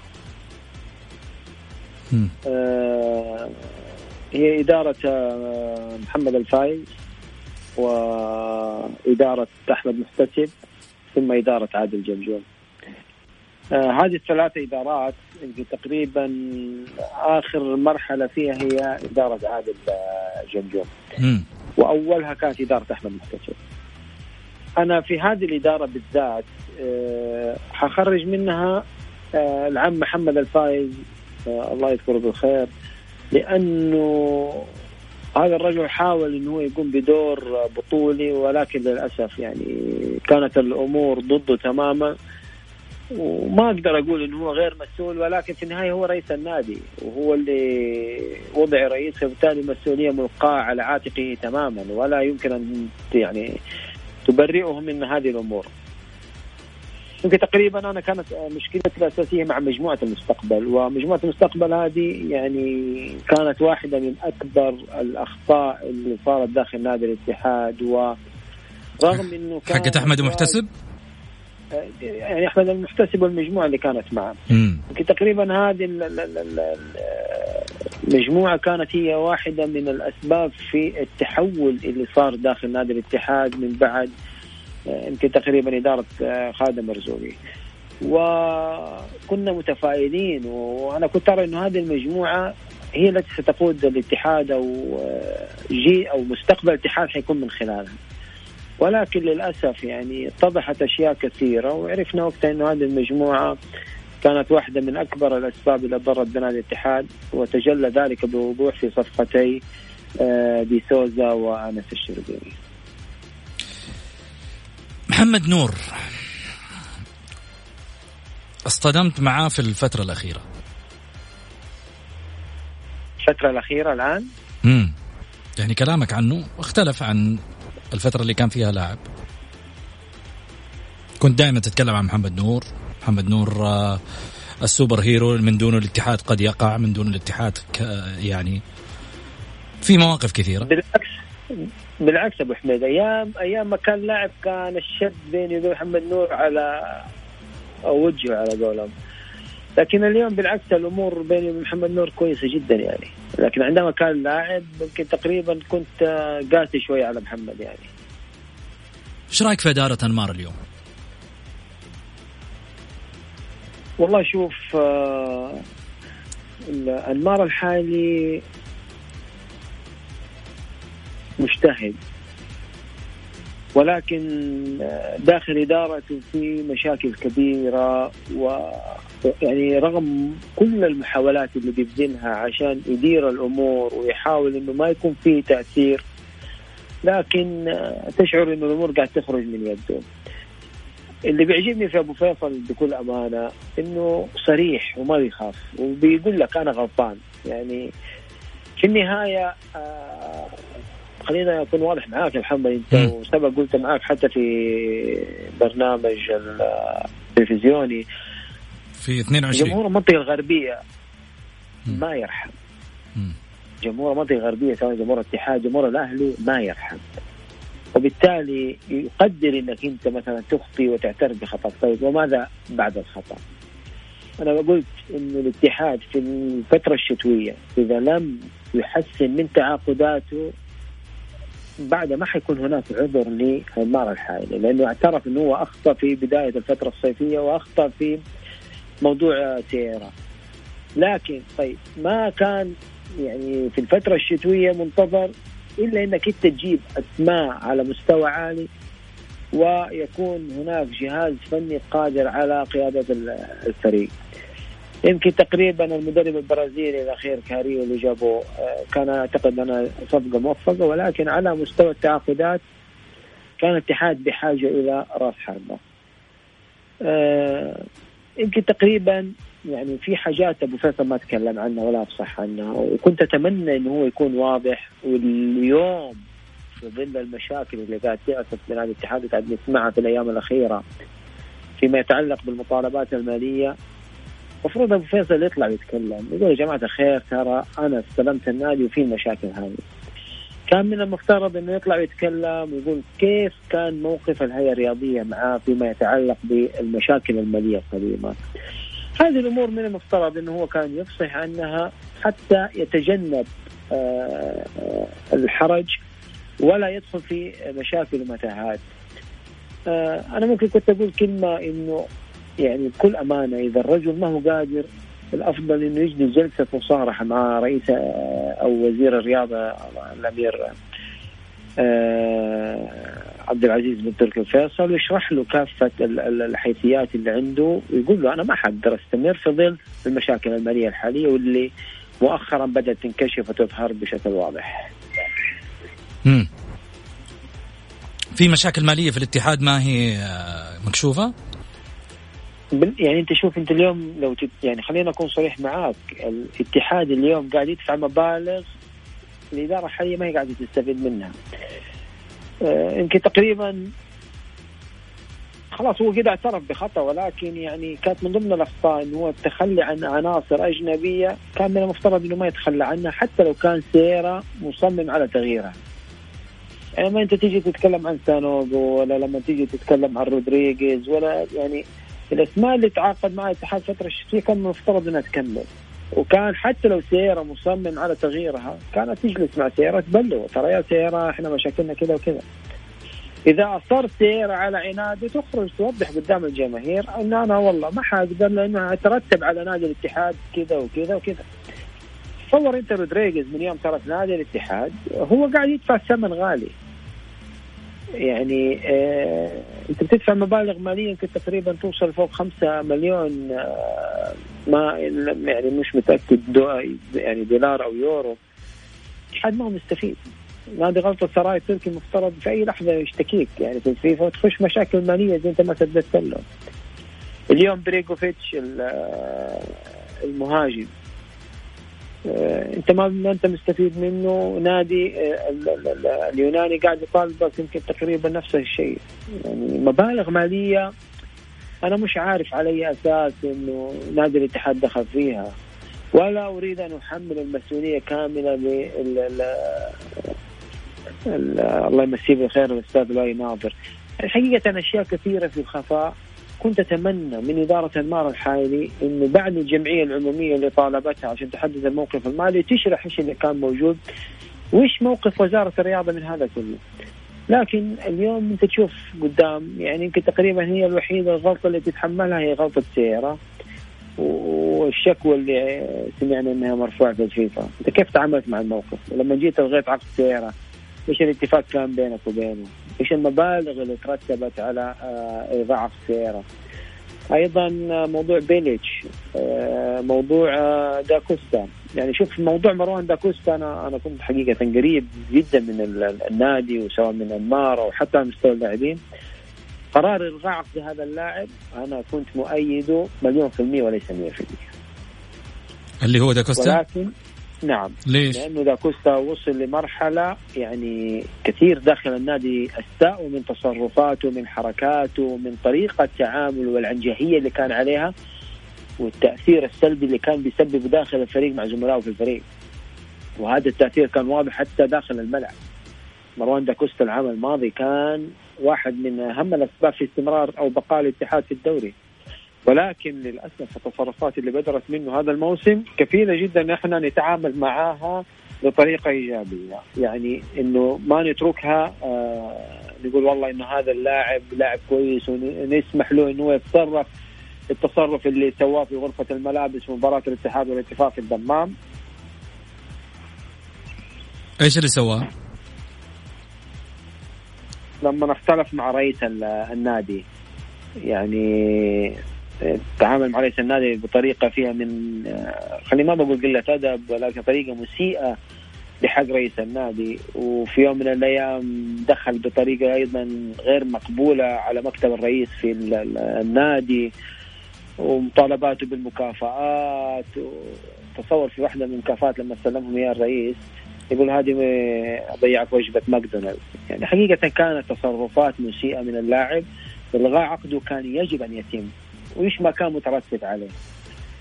Speaker 4: آه هي إدارة آه، محمد الفايز وإدارة أحمد محتسب ثم إدارة عادل جمجوم هذه الثلاث إدارات تقريبا آخر مرحلة فيها هي إدارة عادل جمجوم وأولها كانت إدارة أحمد محتسب أنا في هذه الإدارة بالذات آه حخرج منها آه العم محمد الفايز آه الله يذكره بالخير لأنه هذا الرجل حاول إنه هو يقوم بدور بطولي ولكن للأسف يعني كانت الأمور ضده تماما. وما أقدر أقول إنه هو غير مسؤول ولكن في النهاية هو رئيس النادي وهو اللي وضع رئيس فبالتالي المسؤولية ملقاة على عاتقه تماما ولا يمكن أن يعني تبرئه من هذه الأمور. يمكن تقريبا أنا كانت مشكلتي الأساسية مع مجموعة المستقبل ومجموعة المستقبل هذه يعني كانت واحدة من أكبر الأخطاء اللي صارت داخل نادي الاتحاد ورغم إنه
Speaker 3: كان حقت أحمد المحتسب؟
Speaker 4: يعني أحمد المحتسب والمجموعة اللي كانت معه. يمكن تقريبا هذه المجموعه كانت هي واحدة من الأسباب في التحول اللي صار داخل نادي الاتحاد من بعد يمكن تقريبا إدارة آه، خالد مرزوقي. وكنا متفائلين وأنا كنت أرى إنه هذه المجموعة هي التي ستقود الاتحاد أو آه، جي أو مستقبل الاتحاد حيكون من خلالها. ولكن للأسف يعني اتضحت أشياء كثيرة وعرفنا وقتها إنه هذه المجموعة كانت واحدة من أكبر الأسباب اللي ضرت بنادي الاتحاد وتجلى ذلك بوضوح في صفقتي آه، دي سوزا وآنس الشربيني.
Speaker 3: محمد نور اصطدمت معاه في الفترة الأخيرة
Speaker 4: الفترة الأخيرة الآن؟
Speaker 3: امم يعني كلامك عنه اختلف عن الفترة اللي كان فيها لاعب كنت دائما تتكلم عن محمد نور محمد نور آه، السوبر هيرو من دونه الاتحاد قد يقع من دون الاتحاد يعني في مواقف كثيرة.
Speaker 4: بالعكس بالعكس أبو حميد أيام أيام ما كان لاعب كان الشد بيني وبين محمد نور على وجهه على قولهم. لكن اليوم بالعكس الأمور بيني وبين محمد نور كويسة جدا يعني. لكن عندما كان لاعب يمكن تقريبا كنت قاسي شوي على محمد يعني.
Speaker 3: إيش رأيك في أدارة أنمار اليوم؟
Speaker 4: والله شوف آه انمار الحالي مجتهد. ولكن داخل إدارته في مشاكل كبيرة ويعني رغم كل المحاولات اللي بيبذلها عشان يدير الأمور ويحاول إنه ما يكون فيه تأثير لكن تشعر إنه الأمور قاعد تخرج من يده. اللي بيعجبني في أبو فيصل بكل أمانة إنه صريح وما بيخاف وبيقول لك أنا غلطان. يعني في النهاية آه خلينا اكون واضح معاك يا محمد أنت وسبق قلت معاك حتى في برنامج التلفزيوني.
Speaker 3: في 22
Speaker 4: جمهور المنطقة الغربية ما يرحم. جمهور المنطقة الغربية سواء جمهور الاتحاد جمهور الأهلي ما يرحم. وبالتالي يقدر إنك أنت مثلا تخطي وتعترف بخطأ. طيب وماذا بعد الخطأ؟ أنا قلت انه الاتحاد في الفترة الشتوية إذا لم يحسن من تعاقداته بعد ما حيكون هناك عذر لعمار الحائلي لأنه اعترف إنه هو أخطأ في بداية الفترة الصيفية وأخطأ في موضوع سيارة. لكن طيب ما كان يعني في الفترة الشتوية منتظر إلا إنك أنت تجيب أسماء على مستوى عالي ويكون هناك جهاز فني قادر على قيادة الفريق. يمكن تقريبا المدرب البرازيلي الأخير كاريو اللي جابوه آه، كان أعتقد انها صفقة موفقة ولكن على مستوى التعاقدات كان الاتحاد بحاجة إلى راس حربة. آه، يمكن تقريبا يعني في حاجات أبو فيصل ما تكلم عنها ولا أفصح عنها. وكنت أتمنى إنه هو يكون واضح. واليوم في ظل المشاكل اللي قاعد تحصل في نادي الاتحاد وقاعد نسمعها في الأيام الأخيرة فيما يتعلق بالمطالبات المالية المفروض أبو فيصل يطلع يتكلم يقول يا جماعة الخير ترى أنا استلمت النادي وفي مشاكل هذه. كان من المفترض إنه يطلع ويتكلم ويقول كيف كان موقف الهيئة الرياضية معاه فيما يتعلق بالمشاكل المالية القديمة. هذه الأمور من المفترض إنه هو كان يفصح عنها حتى يتجنب آه، الحرج ولا يدخل في مشاكل ومتاهات. آه، أنا ممكن كنت أقول كلمة إنه يعني بكل أمانة إذا الرجل ما هو قادر الأفضل إنه يجلس جلسة مصارحة مع رئيس أو وزير الرياضة الأمير آه، عبد العزيز بن تركي الفيصل ويشرح له كافة الحيثيات اللي عنده ويقول له أنا ما حقدر استمر في ظل المشاكل المالية الحالية واللي مؤخرا بدأت تنكشف وتظهر بشكل واضح.
Speaker 3: امم في مشاكل مالية في الاتحاد ما هي آه، مكشوفة؟
Speaker 4: يعني أنت شوف أنت اليوم لو تت يعني خلينا أكون صريح معاك الاتحاد اليوم قاعد يدفع مبالغ الاداره الحاليه ما هي قاعدة تستفيد منها يمكن تقريبا خلاص هو كده اعترف بخطأ ولكن يعني كانت من ضمن الأخطاء إنه هو التخلي عن عناصر أجنبية كان من المفترض إنه ما يتخلى عنها حتى لو كان سييرا مصمم على تغييرها. يعني ما أنت تيجي تتكلم عن سانوغو ولا لما تيجي تتكلم عن رودريغيز ولا يعني الأسماء اللي تعاقد مع الاتحاد فترة الشتوية كان المفترض إنها تكمل وكان حتى لو سييرا مصمم على تغييرها كانت تجلس مع سييرا تبلغ ترى يا سييرا إحنا مشاكلنا كذا وكذا. إذا اصر سيارة على عناده تخرج توضح قدام الجماهير إن أنا والله ما حقدر لأنه أترتب على نادي الاتحاد كذا وكذا وكذا. تصور انت رودريغيز من يوم ترك نادي الاتحاد هو قاعد يدفع ثمن غالي. يعني آه انت بتدفع مبالغ ماليه يمكن تقريبا توصل فوق خمسة مليون آه ما يعني مش متأكد يعني دولار أو يورو. الاتحاد ما هو مستفيد. نادي غلطة سراي التركي مفترض في أي لحظة يشتكيك. يعني في الفيفا وتخش مشاكل مالية زي أنت ما سددت له اليوم بريغوفيتش آه، المهاجم. انت ما ما انت مستفيد منه. نادي آه، اليوناني قاعد يطالبك يمكن تقريبا نفس الشيء. يعني مبالغ مالية أنا مش عارف على أي أساس إنه نادي الاتحاد دخل فيها. ولا أريد أن أحمل المسؤولية كاملة لل الله يمسيه بالخير الأستاذ لؤي ناظر. حقيقه أشياء كثيرة في الخفاء. كنت أتمنى من إدارة المار الحالي إنه بعد الجمعية العمومية اللي طالبتها عشان تحدد الموقف المالي تشرح إيش اللي كان موجود وإيش موقف وزارة الرياضة من هذا كله. لكن اليوم أنت تشوف قدام يعني يمكن تقريبا هي الوحيدة الغلطة اللي تتحملها هي غلطة سيارة والشكوى اللي سمعنا إنها مرفوعة في الفيفا، أنت كيف تعاملت مع الموقف؟ ولما جيت الغيت عقد سييرا إيش الاتفاق كان بينك وبينه؟ إيش المبالغ اللي ترتبت على آه، ايضاع سييرا؟ أيضا موضوع بيليتش آه، موضوع آه، داكوستا. يعني شوف موضوع مروان داكوستا أنا أنا كنت حقيقة قريب جدا من النادي وسواء من اداره وحتى مستوى اللاعبين. قرار الغاء عقد هذا اللاعب أنا كنت مؤيده مليون في المية وليس 100%
Speaker 3: اللي هو داكوستا؟
Speaker 4: ولكن نعم.
Speaker 3: ليش؟
Speaker 4: لأنه داكوستا وصل لمرحلة يعني كثير داخل النادي استاءوا من تصرفاته من حركاته من طريقة تعامله والعنجهيه اللي كان عليها والتأثير السلبي اللي كان بيسببه داخل الفريق مع زملائه في الفريق. وهذا التأثير كان واضح حتى داخل الملعب. مروان داكوستا العام الماضي كان واحد من أهم الأسباب في استمرار أو بقاء الاتحاد في الدوري. ولكن للأسف التصرفات اللي بدرت منه هذا الموسم كفيلة جدا إن إحنا نتعامل معها بطريقة إيجابية. يعني إنه ما نتركها آه نقول والله إنه هذا اللاعب لاعب كويس ونسمح له إنه يتصرف. التصرف اللي سواه في غرفة الملابس في مباراه الاتحاد والاتفاق في الدمام.
Speaker 3: إيش اللي سواه؟
Speaker 4: لما اختلف مع رئيس النادي. يعني تعامل مع رئيس النادي بطريقة فيها من خلي ما بقول قلة أدب ولكن طريقة مسيئة لحق رئيس النادي. وفي يوم من الأيام دخل بطريقة أيضا غير مقبولة على مكتب الرئيس في النادي ومطالباته بالمكافآت. تصور في واحدة من المكافآت لما سلمهم اياها الرئيس يقول هذه أضيعك وجبة ماكدونالدز. يعني حقيقة كانت تصرفات مسيئة من اللاعب إلغاء عقده كان يجب أن يتم. وايش ما كان مترتب عليه.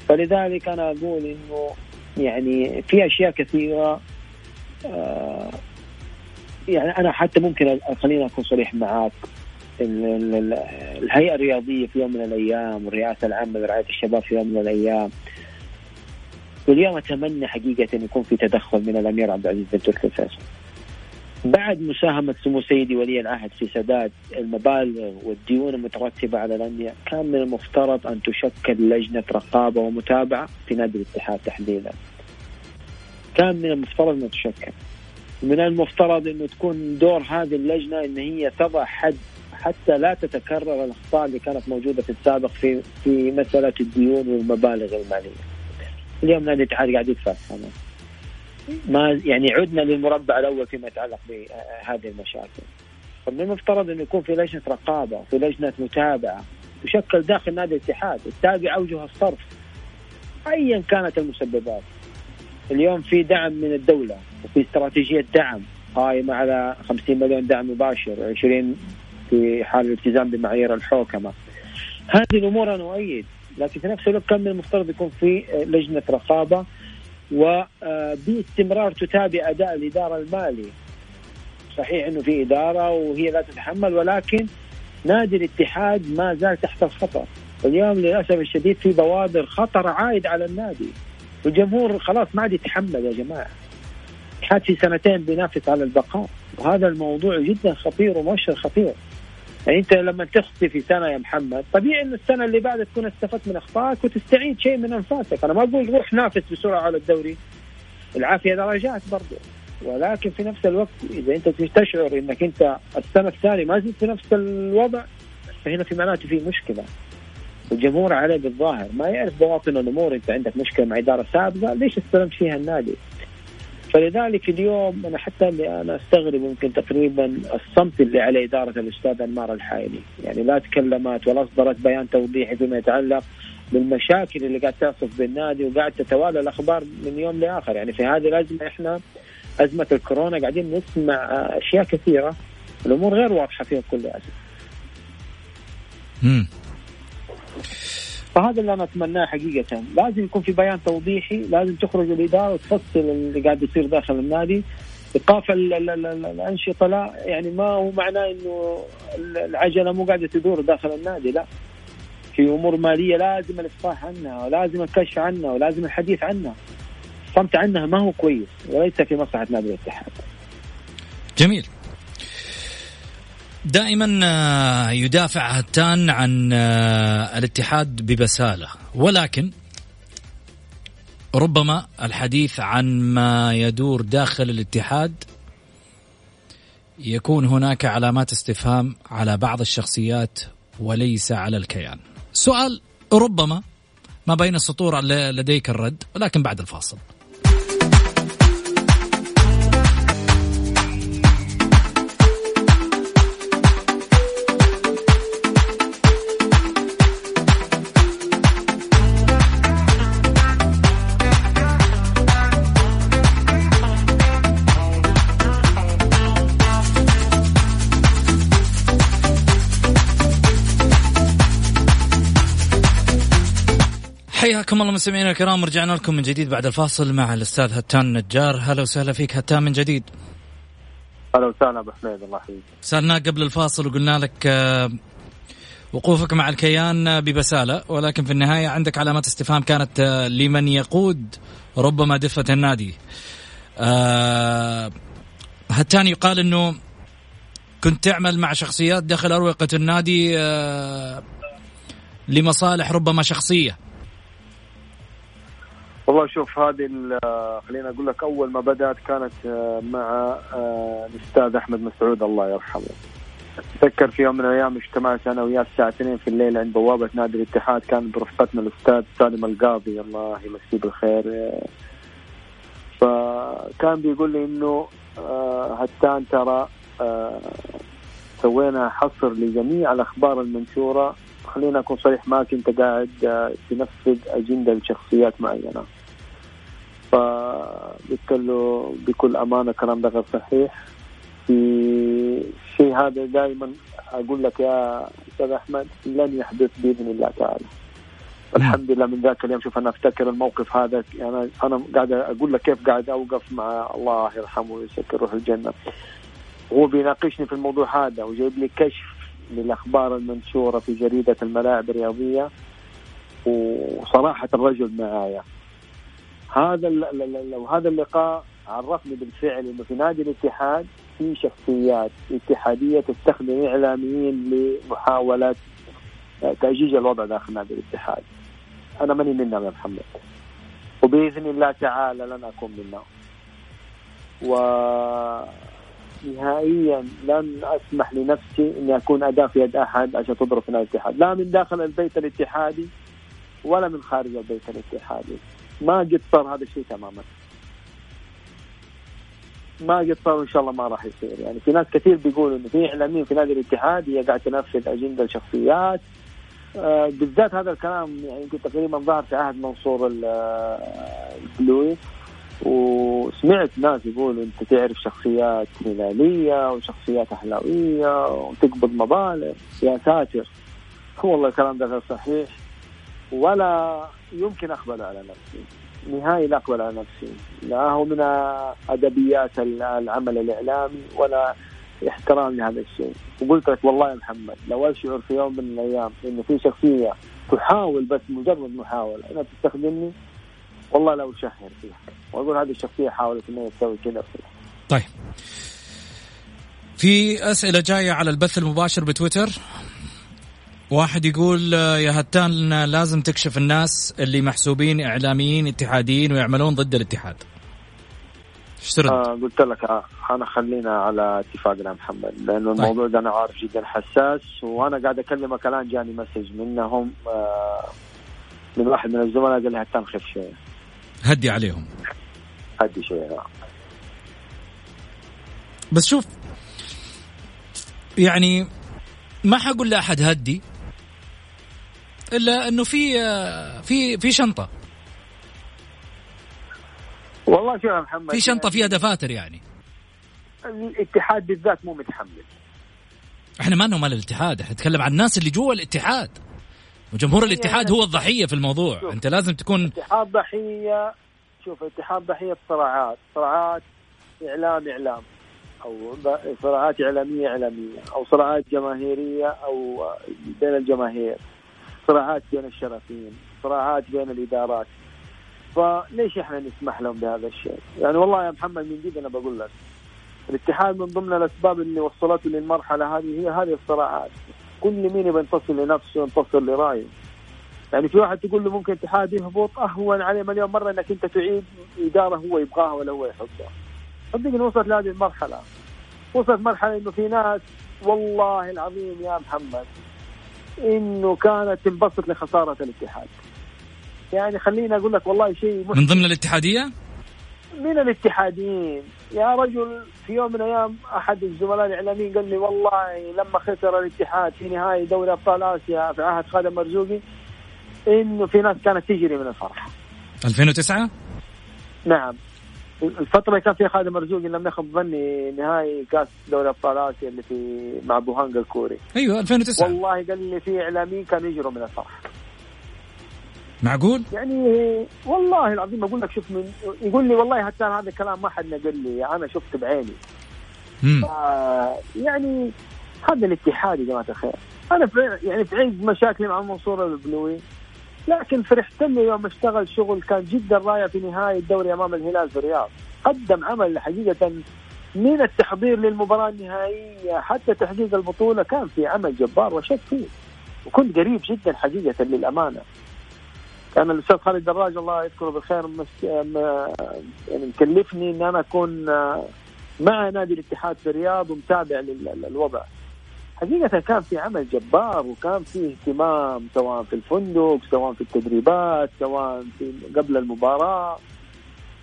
Speaker 4: فلذلك أنا أقول إنه يعني في أشياء كثيرة آه يعني أنا حتى ممكن خليني أكون صريح معاك. الهيئة الرياضية في يوم من الأيام والرئاسة العامة لرعاية الشباب في يوم من الأيام. واليوم أتمنى حقيقة أن يكون في تدخل من الأمير عبد العزيز بن تركي الفيصل. بعد مساهمة سمو سيدي ولي العهد في سداد المبالغ والديون المترتبة على الأندية كان من المفترض أن تشكل لجنة رقابة ومتابعة في نادي الاتحاد تحديدا. كان من المفترض أن تشكل. من المفترض أنه تكون دور هذه اللجنة أن هي تضع حد حتى لا تتكرر الأخطاء اللي كانت موجودة في السابق في في مسألة الديون والمبالغ المالية. اليوم نادي الاتحاد قاعد يدفع. ما يعني عدنا للمربع الأول فيما يتعلق بهذه المشاكل. فمن المفترض انه يكون في لجنة رقابة في لجنة متابعة تشكل داخل نادي الاتحاد تتابع أوجه الصرف. ايا كانت المسببات. اليوم في دعم من الدولة وفي استراتيجية دعم قائمة على 50 مليون دعم مباشر و20 في حال الالتزام بمعايير الحوكمة. هذه الأمور أنا أؤيد لكن في نفس الوقت كان من المفترض يكون في لجنة رقابة وباستمرار تتابع أداء الإدارة المالي صحيح إنه في إدارة وهي لا تتحمل ولكن نادي الاتحاد ما زال تحت الخطر. اليوم للأسف الشديد في بوادر خطر عائد على النادي. والجمهور خلاص ما عاد يتحمل يا جماعة. الاتحاد في سنتين بينافس على البقاء. وهذا الموضوع جدا خطير ومؤشر خطير. يعني انت لما تخطي في سنة يا محمد طبيعي انه السنة اللي بعدها تكون استفدت من أخطائك وتستعيد شيء من أنفاسك. أنا ما أقول روح نافس بسرعة على الدوري. العافية درجات برضه ولكن في نفس الوقت إذا أنت تشعر إنك أنت السنة الثانية ما زلت في نفس الوضع فهنا في معناته في مشكلة. الجمهور عليه بالظاهر. ما يعرف بواطن الأمور أنت عندك مشكلة مع إدارة سابقة ليش استلمت فيها النادي؟ فلذلك اليوم أنا حتى اللي أنا أستغرب يمكن تقريبا الصمت اللي على إدارة الأستاذ أنمار الحايلي، يعني لا تكلمت ولا أصدرت بيان توضيحي فيما يتعلق بالمشاكل اللي قاعد تعصف بالنادي وقاعد تتوالى الأخبار من يوم لآخر، يعني في هذه الأزمة إحنا أزمة الكورونا قاعدين نسمع أشياء كثيرة. الأمور غير واضحة فيها بكل اسف. فهذا اللي أنا أتمناه حقيقة. لازم يكون في بيان توضيحي لازم تخرج الإدارة وتفصل اللي قاعد يصير داخل النادي. إيقاف الأنشطة لا يعني ما هو معناه إنه العجلة مو قاعدة تدور داخل النادي لا. في أمور مالية لازم الافصاح عنها ولازم الكشف عنها ولازم الحديث عنها. الصمت عنها ما هو كويس وليس في مصلحة نادي الاتحاد.
Speaker 3: جميل. دائما آه، يدافع هتان عن آه، الاتحاد ببساله ولكن ربما الحديث عن ما يدور داخل الاتحاد يكون هناك علامات استفهام على بعض الشخصيات وليس على الكيان. سؤال ربما ما بين السطور لديك الرد ولكن بعد الفاصل. حياكم الله مستمعينا الكرام رجعنا لكم من جديد بعد الفاصل مع الأستاذ هتان نجار. هلا وسهلا فيك هتان من جديد.
Speaker 5: هلا وسهلا أبو حميد الله يحييك.
Speaker 3: سالناك قبل الفاصل وقلنا لك آه، وقوفك مع الكيان ببسالة ولكن في النهاية عندك علامات استفهام كانت آه، لمن يقود ربما دفة النادي. آه، هتان يقال إنه كنت تعمل مع شخصيات داخل أروقة النادي لمصالح ربما شخصية.
Speaker 5: والله شوف هذه خليني أقول لك أول ما بدات كانت آه، مع آه، الأستاذ أحمد مسعود الله يرحمه. اتذكر في يوم من الأيام اجتمعت أنا وياه الساعة 2 في الليل عند بوابة نادي الاتحاد كان برفقتنا الأستاذ سالم القاضي الله يمسيه بالخير. فكان بيقول لي إنه آه، هتان ترى سوينا حصر لجميع الأخبار المنشورة خلينا أكون صريح معك أنت قاعد تنفذ أجندة لشخصيات معينة.
Speaker 4: قلت له بكل أمانة كلام ده غير صحيح. في شيء هذا دائما أقول لك يا أستاذ أحمد لن يحدث بإذن الله تعالى. الحمد لله من ذاك اليوم شوف أنا أفتكر الموقف هذا. يعني أنا قاعد أقول لك كيف قاعد أوقف مع الله يرحمه ويسكر روح الجنة. هو بيناقشني في الموضوع هذا وجايب لي كشف للأخبار المنشورة في جريدة الملاعب الرياضية. وصراحة الرجل معايا. هذا لو هذا اللقاء عرفني بالفعل إنه في نادي الاتحاد في شخصيات اتحادية تستخدم إعلاميين لمحاوله تأجيج الوضع داخل نادي الاتحاد. أنا ماني منهم يا محمد. وبإذن الله تعالى لن أكون منهم. و نهائيا لن أسمح لنفسي إني أكون أداة في يد أحد عشان تضرب في نادي الاتحاد، لا من داخل البيت الاتحادي ولا من خارج البيت الاتحادي. ما قد صار هذا الشيء تماما. ما قد صار وان شاء الله ما راح يصير. يعني في ناس كثير بيقولوا إنه في اعلاميين في نادي الاتحاد هي قاعدة تنفذ اجنده الشخصيات. آه بالذات هذا الكلام يعني يمكن تقريبا ظهر في عهد منصور البلوي. وسمعت ناس يقولوا أنت تعرف شخصيات هلاليه وشخصيات أهلاوية وتقبض مبالغ يا ساتر. هو والله الكلام ده غير صحيح. ولا يمكن أقبل على نفسي. نهائي لا أقبل على نفسي. لا هو من أدبيات العمل الإعلامي ولا احترام لهذا الشيء. وقلت لك والله يا محمد لو اشعر في يوم من الأيام إنه في شخصية تحاول بس مجرد محاولة إنها تستخدمني والله لو أشهر فيها. وأقول هذه الشخصية حاولت إنها تسوي كذا
Speaker 3: طيب. في أسئلة جاية على البث المباشر بتويتر. واحد يقول يا هتان لازم تكشف الناس اللي محسوبين إعلاميين اتحاديين ويعملون ضد الاتحاد
Speaker 4: إيش ترد؟ آه قلت لك آه أنا خلينا على اتفاقنا محمد لأنه طيب. الموضوع ده أنا عارف جدا حساس وأنا قاعد أكلمك الآن جاني مسج منهم آه من واحد من الزملاء قال لي هتان خف شوية
Speaker 3: هدي عليهم
Speaker 4: هدي شوية آه.
Speaker 3: بس شوف يعني ما حقول لأحد هدي إلا أنه في في في شنطة.
Speaker 4: والله شوف يا محمد
Speaker 3: في شنطة فيها دفاتر يعني.
Speaker 4: الاتحاد بالذات مو متحمل.
Speaker 3: إحنا ما مال الاتحاد إحنا نتكلم عن الناس اللي جوا الاتحاد. وجمهور الاتحاد هو الضحية في الموضوع. شوف. أنت لازم تكون
Speaker 4: الاتحاد ضحية شوف الاتحاد ضحية صراعات صراعات إعلام إعلام أو صراعات إعلامية إعلامية أو صراعات جماهيرية أو بين الجماهير. صراعات بين الشرفين صراعات بين الإدارات. فليش إحنا نسمح لهم بهذا الشيء؟ يعني والله يا محمد من جد أنا بقول لك الاتحاد من ضمن الأسباب اللي وصلته للمرحلة هذه هي هذه الصراعات. كل مين يبغى ينتصر لنفسه ينتصر لرأيه. يعني في واحد تقول له ممكن اتحاد يهبط أهون عليه مليون مرة إنك أنت تعيد إدارة هو يبغاها ولا هو يحبها. صدقني وصلت لهذه المرحلة. وصلت مرحلة إنه في ناس والله العظيم يا محمد إنه كانت تنبسط لخسارة الاتحاد. يعني خليني أقول لك والله شيء
Speaker 3: من ضمن الاتحادية؟
Speaker 4: من الاتحاديين. يا رجل في يوم من الأيام أحد الزملاء الإعلاميين قال لي والله لما خسر الاتحاد في نهائي دوري أبطال آسيا في عهد خالد مرزوقي إنه في ناس كانت تجري من الفرح.
Speaker 3: 2009
Speaker 4: نعم. الفترة اللي كان فيها خالد مرزوقي لم يخب ظني نهائي كأس دوري أبطال آسيا اللي في مع بوهانجا الكوري.
Speaker 3: أيوه 2009
Speaker 4: والله قال لي في إعلاميين كانوا يجروا من الفرح.
Speaker 3: معقول؟
Speaker 4: يعني والله العظيم أقول لك شوف من يقول لي والله حتى هذا الكلام ما حد نقل لي أنا شفت بعيني. آه يعني هذا الاتحاد يا جماعة الخير. أنا في يعني في عز مشاكلي مع منصور البلوي لكن فرحت له يوم اشتغل شغل كان جدا رائع في نهاية الدوري أمام الهلال في الرياض. قدم عمل حقيقة من التحضير للمباراة النهائية حتى تحقيق البطولة كان في عمل جبار وشك فيه. وكنت قريب جدا حقيقة للأمانة. كان الأستاذ خالد دراج الله يذكره بالخير يعني مكلفني إن أنا أكون مع نادي الاتحاد في الرياض ومتابع للوضع. حقيقة كان في عمل جبار وكان في اهتمام سواء في الفندق سواء في التدريبات سواء في قبل المباراة.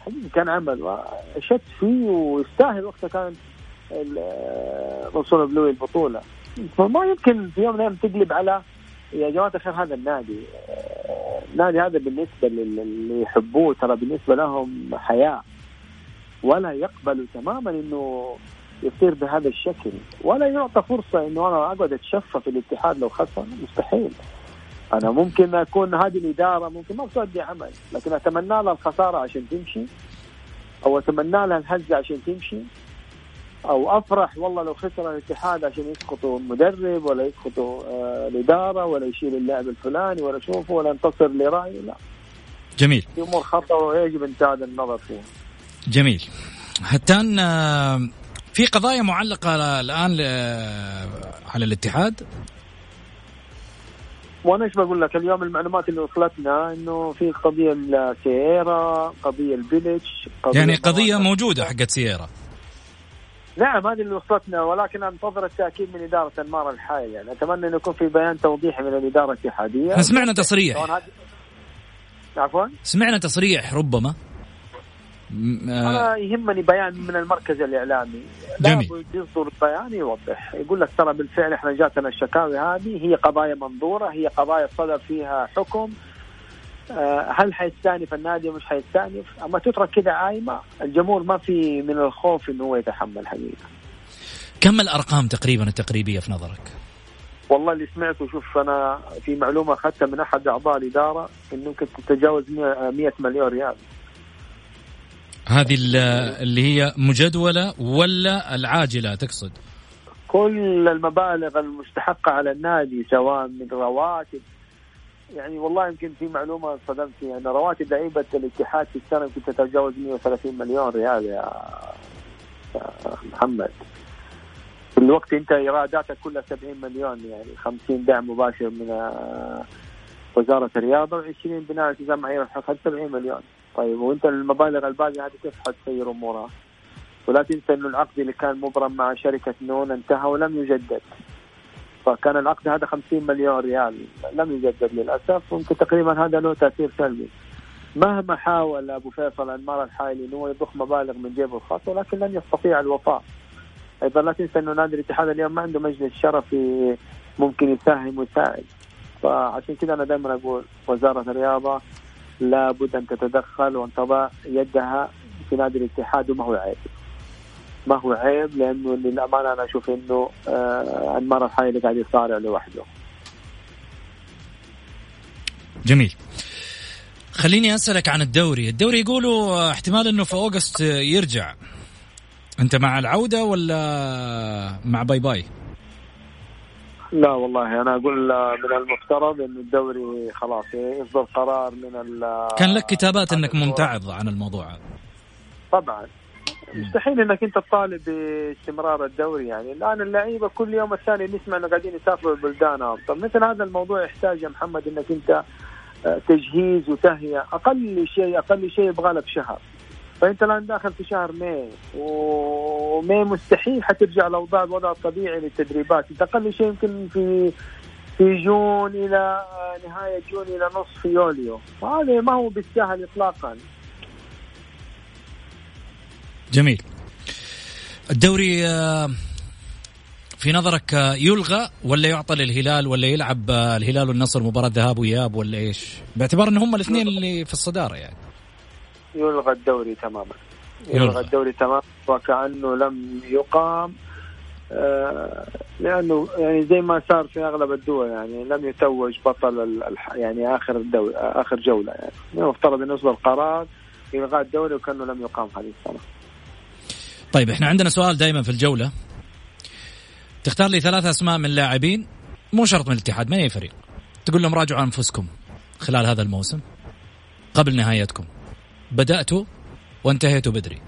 Speaker 4: حقيقة كان عمل شت فيه ويستاهل وقتها كان منصور بلوي البطولة. فما يمكن في يوم من الأيام تقلب على يا جماعة الخير هذا النادي. النادي هذا بالنسبة للي يحبوه ترى بالنسبة لهم حياة. ولا يقبلوا تماما إنه يصير بهذا الشكل. ولا يعطى فرصة إنه أنا أقعد أتشفى في الاتحاد لو خسر. مستحيل. أنا ممكن أكون هذه الإدارة ممكن ما تؤدي عمل لكن أتمنى لها الخسارة عشان تمشي أو أتمنى لها الهزة عشان تمشي أو أفرح والله لو خسر الاتحاد عشان يسقطوا المدرب ولا يسقطوا آه الإدارة ولا يشيل اللاعب الفلاني ولا شوفه ولا ينتصر لرأيه لا.
Speaker 3: جميل.
Speaker 4: في أمور خطأ ويجب انتهاء النظر فيها.
Speaker 3: جميل. هتان آه، في قضايا معلقة الآن على الاتحاد؟
Speaker 4: وأنا إيش بقول لك؟ اليوم المعلومات اللي وصلتنا إنه في قضية السييرا قضية البيلتش
Speaker 3: قضية يعني قضية موجودة حقت سييرا.
Speaker 4: نعم هذه اللي وصلتنا ولكن أنتظر التأكيد من إدارة انمار الحائل يعني أتمنى انه يكون في بيان توضيحي من الإدارة الاتحادية.
Speaker 3: سمعنا تصريح.
Speaker 4: عفوا؟
Speaker 3: سمعنا تصريح ربما.
Speaker 4: أنا يهمني بيان من المركز الإعلامي. جميل. يصدر بيان يوضح. يقول لك ترى بالفعل إحنا جاتنا الشكاوي هذه هي قضايا منظورة هي قضايا صدر فيها حكم. آه، هل حيستأنف النادي مش حيستأنف؟ أما تترك كذا عايمة الجمهور ما في من الخوف إنه هو يتحمل حقيقة.
Speaker 3: كم الأرقام تقريبا التقريبية في نظرك؟
Speaker 4: والله اللي سمعته شوف أنا في معلومة أخذتها من أحد أعضاء الإدارة إنه ممكن تتجاوز 100 مليون ريال.
Speaker 3: هذه اللي هي مجدولة ولا العاجلة تقصد؟
Speaker 4: كل المبالغ المستحقة على النادي سواء من رواتب يعني والله يمكن في معلومة صدمت يعني رواتب لعيبة الاتحاد في السنة يمكن تتجاوز 130 مليون ريال يا محمد في الوقت أنت إيراداتك كلها 70 مليون يعني 50 دعم مباشر من وزارة الرياضة و20 بناء التزام معايير الحقوق 70 مليون طيب وانت المبالغ الباقية هذه كيف حتسير أمورها؟ ولا تنسى إنه العقد اللي كان مبرم مع شركة نون انتهى ولم يجدد. فكان العقد هذا 50 مليون ريال لم يجدد للأسف ويمكن تقريبا هذا له تأثير سلبي. مهما حاول أبو فيصل انمار الحايلي انه يضخ مبالغ من جيبه الخاص ولكن لن يستطيع الوفاء. أيضا لا تنسى إنه نادي الاتحاد اليوم ما عنده مجلس شرفي ممكن يساهم ويساعد. فعشان كذا أنا دائما أقول وزارة الرياضة لابد أن تتدخل وان تضع يدها في نادي الاتحاد وما هو عيب ما هو عيب لأنه للأمانة أنا أشوف إنه آه انمار الحالي قاعد يصارع لوحده
Speaker 3: جميل خليني أسألك عن الدوري، الدوري يقولوا احتمال إنه في أوغست يرجع. أنت مع العودة ولا مع باي باي؟
Speaker 4: لا والله أنا أقول من المفترض إن الدوري خلاص يصدر قرار من
Speaker 3: كان لك كتابات إنك ممتعض عن الموضوع
Speaker 4: طبعا. مستحيل إنك أنت تطالب باستمرار الدوري يعني. الآن اللعيبة كل يوم الثاني نسمع إنه قاعدين يسافروا البلدان طب مثل هذا الموضوع يحتاج يا محمد إنك أنت آه، تجهيز وتهيئة. أقل شيء أقل شيء يبغى لك شهر. فانت الان داخل في شهر May و May مستحيل حترجع الاوضاع الوضع الطبيعي للتدريبات انت أقل شيء يمكن في في June إلى نهاية June إلى نصف يوليو وهذا ما هو بالسهل اطلاقا
Speaker 3: جميل الدوري آه، في نظرك آه، يلغى ولا يعطى للهلال ولا يلعب آه، الهلال والنصر مباراة ذهاب وإياب ولا إيش؟ باعتبار أن هم الاثنين اللي في الصدارة يعني.
Speaker 4: يلغى الدوري تماما. يلغى. الدوري تماما وكأنه لم يقام آه لأنه يعني زي ما صار في أغلب الدول يعني لم يتوج بطل يعني آخر الدوري آخر جولة يعني. المفترض انه يصدر قرار إلغاء الدوري وكأنه لم يقام هذه السنة.
Speaker 3: طيب إحنا عندنا سؤال دائما في الجولة. تختار لي ثلاث أسماء من لاعبين مو شرط من الاتحاد من أي فريق. تقول لهم راجعوا أنفسكم خلال هذا الموسم قبل نهايتكم. بدأتوا وانتهيتوا بدري.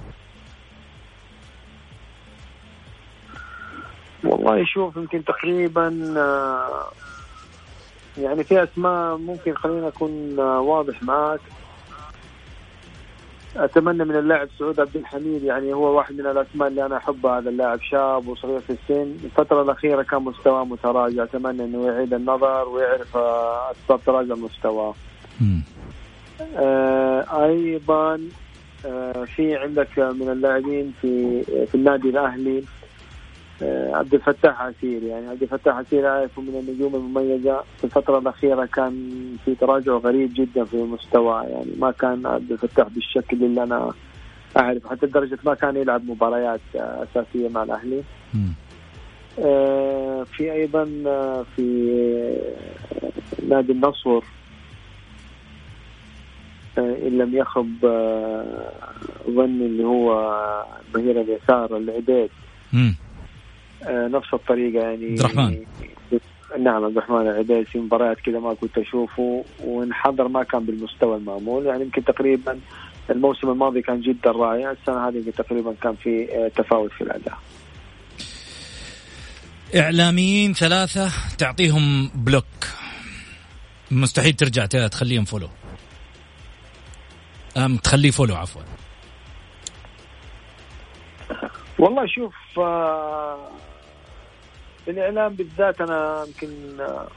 Speaker 4: والله شوف يمكن تقريبا آه، يعني في أسماء ممكن خلينا أكون آه، واضح معك أتمنى من اللاعب سعود عبد الحميد يعني هو واحد من الأسماء اللي أنا احبها هذا اللاعب شاب وصغير في السن. الفترة الأخيرة كان مستواه متراجع. أتمنى إنه يعيد النظر ويعرف آه، أسباب تراجع مستواه. أيضا آه في عندك من اللاعبين في في النادي الأهلي آه، عبد الفتاح عسير يعني عبد الفتاح عسير اعرفه من النجوم المميزة. في الفترة الأخيرة كان في تراجع غريب جدا في مستوى يعني ما كان عبد الفتاح بالشكل اللي أنا اعرف حتى لدرجة ما كان يلعب مباريات أساسية مع الأهلي. آه، في أيضا في نادي النصر. إن لم يخب ظني اللي هو ظهير اليسار العبيد آه، نفس الطريقة يعني.
Speaker 3: عبد الرحمن.
Speaker 4: نعم عبد الرحمن العبيد في مباريات كذا ما كنت أشوفه وانحضر ما كان بالمستوى المعمول يعني يمكن تقريبا الموسم الماضي كان جدا رائع السنة هذه تقريبا كان في آه، تفاوت في الأداء.
Speaker 3: إعلاميين ثلاثة تعطيهم block. مستحيل ترجع تخليهم follow. أم تخليه follow عفوا
Speaker 4: والله شوف آه الإعلام بالذات أنا يمكن آه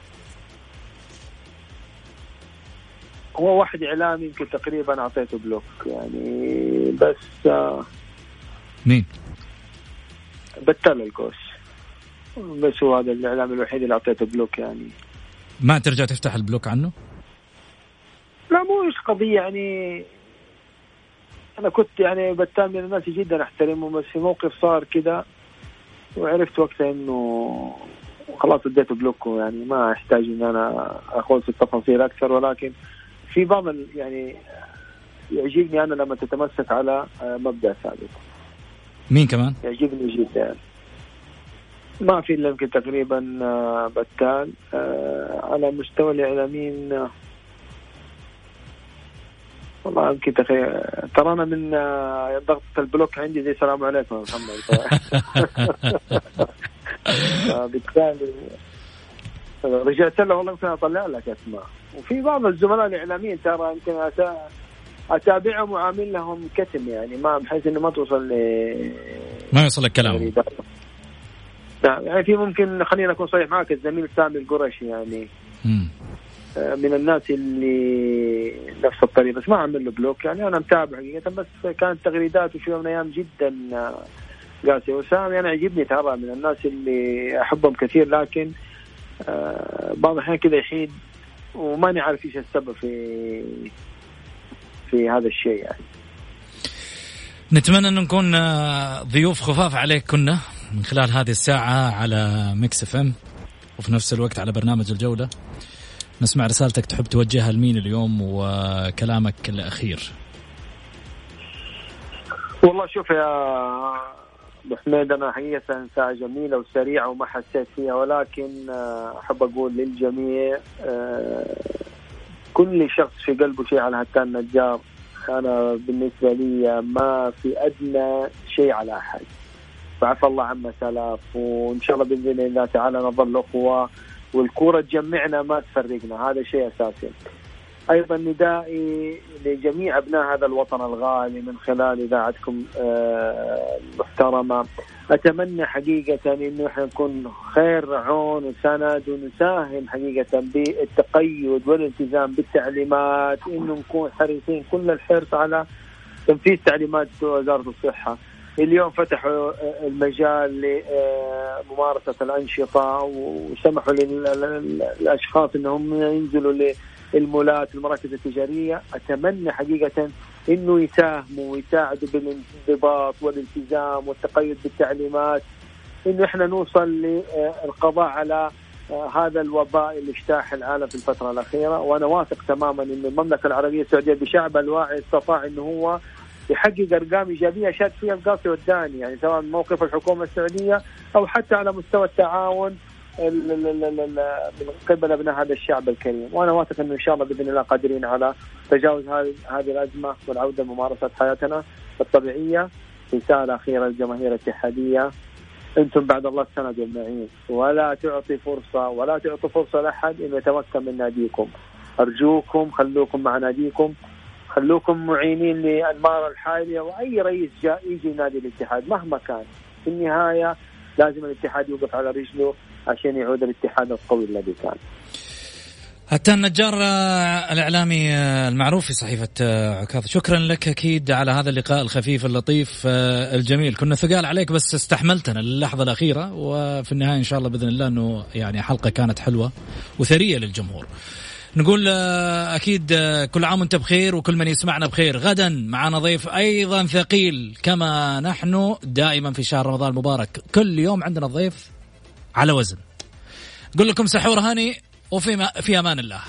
Speaker 4: هو واحد إعلامي يمكن تقريبا أعطيته block يعني بس آه
Speaker 3: مين؟
Speaker 4: بتال القوس بس هو هذا الإعلام الوحيد اللي أعطيته block يعني
Speaker 3: ما ترجع تفتح ال block عنه؟
Speaker 4: لا مو قضية يعني أنا كنت يعني بتال من الناس جدا أحترمه بس في موقف صار كذا وعرفت وقتها إنه خلاص اديته block يعني ما أحتاج إن أنا أخوض في التفاصيل أكثر ولكن في بعض يعني يعجبني أنا لما تتمسك على مبدأ ثابت
Speaker 3: مين كمان؟
Speaker 4: يعجبني جدا. ما في إلا يمكن تقريبا آه، بتال. آه، على مستوى الإعلاميين والله يمكن تخي... ترانا من آه، ضغط البلوك عندي زي السلام عليكم يا محمد. بالتالي رجعت له والله يمكن اطلع لك أسماء. وفي بعض الزملاء الإعلاميين ترى يمكن أتا... أتابعهم وعامل لهم كتم يعني ما بحيث إنه ما توصل ل
Speaker 3: ما يوصل لك كلام
Speaker 4: نعم يعني في ممكن خلينا أكون صريح معك الزميل سامي القرشي يعني. من الناس اللي نفس الطريقة بس ما عمل له بلوك. يعني أنا متابع حقيقة بس كانت تغريداته في يوم من الأيام جدا قاسيه وسام أنا عجبني ترى من الناس اللي أحبهم كثير لكن آه، بعض الأحيان كذا يحيد وماني عارف إيش السبب في في هذا الشيء يعني.
Speaker 3: نتمنى أن نكون آه، ضيوف خفاف عليك كنا من خلال هذه الساعة على Mix FM وفي نفس الوقت على برنامج الجولة. نسمع رسالتك تحب توجهها لمين اليوم وكلامك الأخير؟
Speaker 4: والله شوف يا أبو حميد أنا حقيقة ساعة جميلة وسريعة وما حسيت فيها ولكن آه، أحب أقول للجميع آه، كل شخص في قلبه شيء على هتان نجار أنا بالنسبة لي ما في أدنى شيء على أحد. فعفى الله عما سلف وإن شاء الله بإذن الله تعالى نظل أخوة. والكورة تجمعنا ما تفرقنا هذا شيء أساسي. أيضا ندائي لجميع أبناء هذا الوطن الغالي من خلال إذاعتكم آه، المحترمة. أتمنى حقيقة إنه إحنا نكون خير عون وسند ونساهم حقيقة بالتقيد والالتزام بالتعليمات إنه نكون حريصين كل الحرص على تنفيذ تعليمات وزارة الصحة. اليوم فتحوا المجال لممارسة الأنشطة وسمحوا للأشخاص أنهم ينزلوا للمولات المراكز التجارية. أتمنى حقيقة أنه يساهموا ويساعدوا بالانضباط والالتزام والتقيد بالتعليمات أنه إحنا نوصل للقضاء على هذا الوباء اللي اجتاح العالم في الفترة الأخيرة. وأنا واثق تماما أن المملكة العربية السعودية بشعبها الواعي استطاع أنه هو يحقق أرقام إيجابية شاد فيها القاسي والداني يعني سواء موقف الحكومة السعودية أو حتى على مستوى التعاون من قبل أبناء هذا الشعب الكريم. وأنا واثق إنه إن شاء الله بإذن الله قادرين على تجاوز هذه الأزمة والعودة لممارسة حياتنا الطبيعية. رساله اخيره للجماهير الاتحادية. أنتم بعد الله السند والمعين. ولا تعطي فرصه ولا تعطوا فرصة لأحد انه يتمكن من ناديكم. أرجوكم خلوكم مع ناديكم. خلوكم معينين لانمار الحاليه وأي رئيس جاء يجي نادي الاتحاد مهما كان. في النهاية لازم الاتحاد يوقف على رجله عشان يعود الاتحاد القوي الذي كان.
Speaker 3: حتى النجار آه، الإعلامي آه، المعروف في صحيفة آه، عكاظ. شكرا لك أكيد على هذا اللقاء الخفيف اللطيف الجميل. كنا ثقال عليك بس استحملتنا للحظة الأخيرة وفي النهاية إن شاء الله بإذن الله إنه يعني حلقة كانت حلوة وثرية للجمهور. نقول أكيد كل عام وأنت بخير وكل من يسمعنا بخير. غدا معنا ضيف أيضا ثقيل كما نحن دائما في شهر رمضان المبارك. كل يوم عندنا ضيف على وزن. نقول لكم سحور هاني وفي في أمان الله.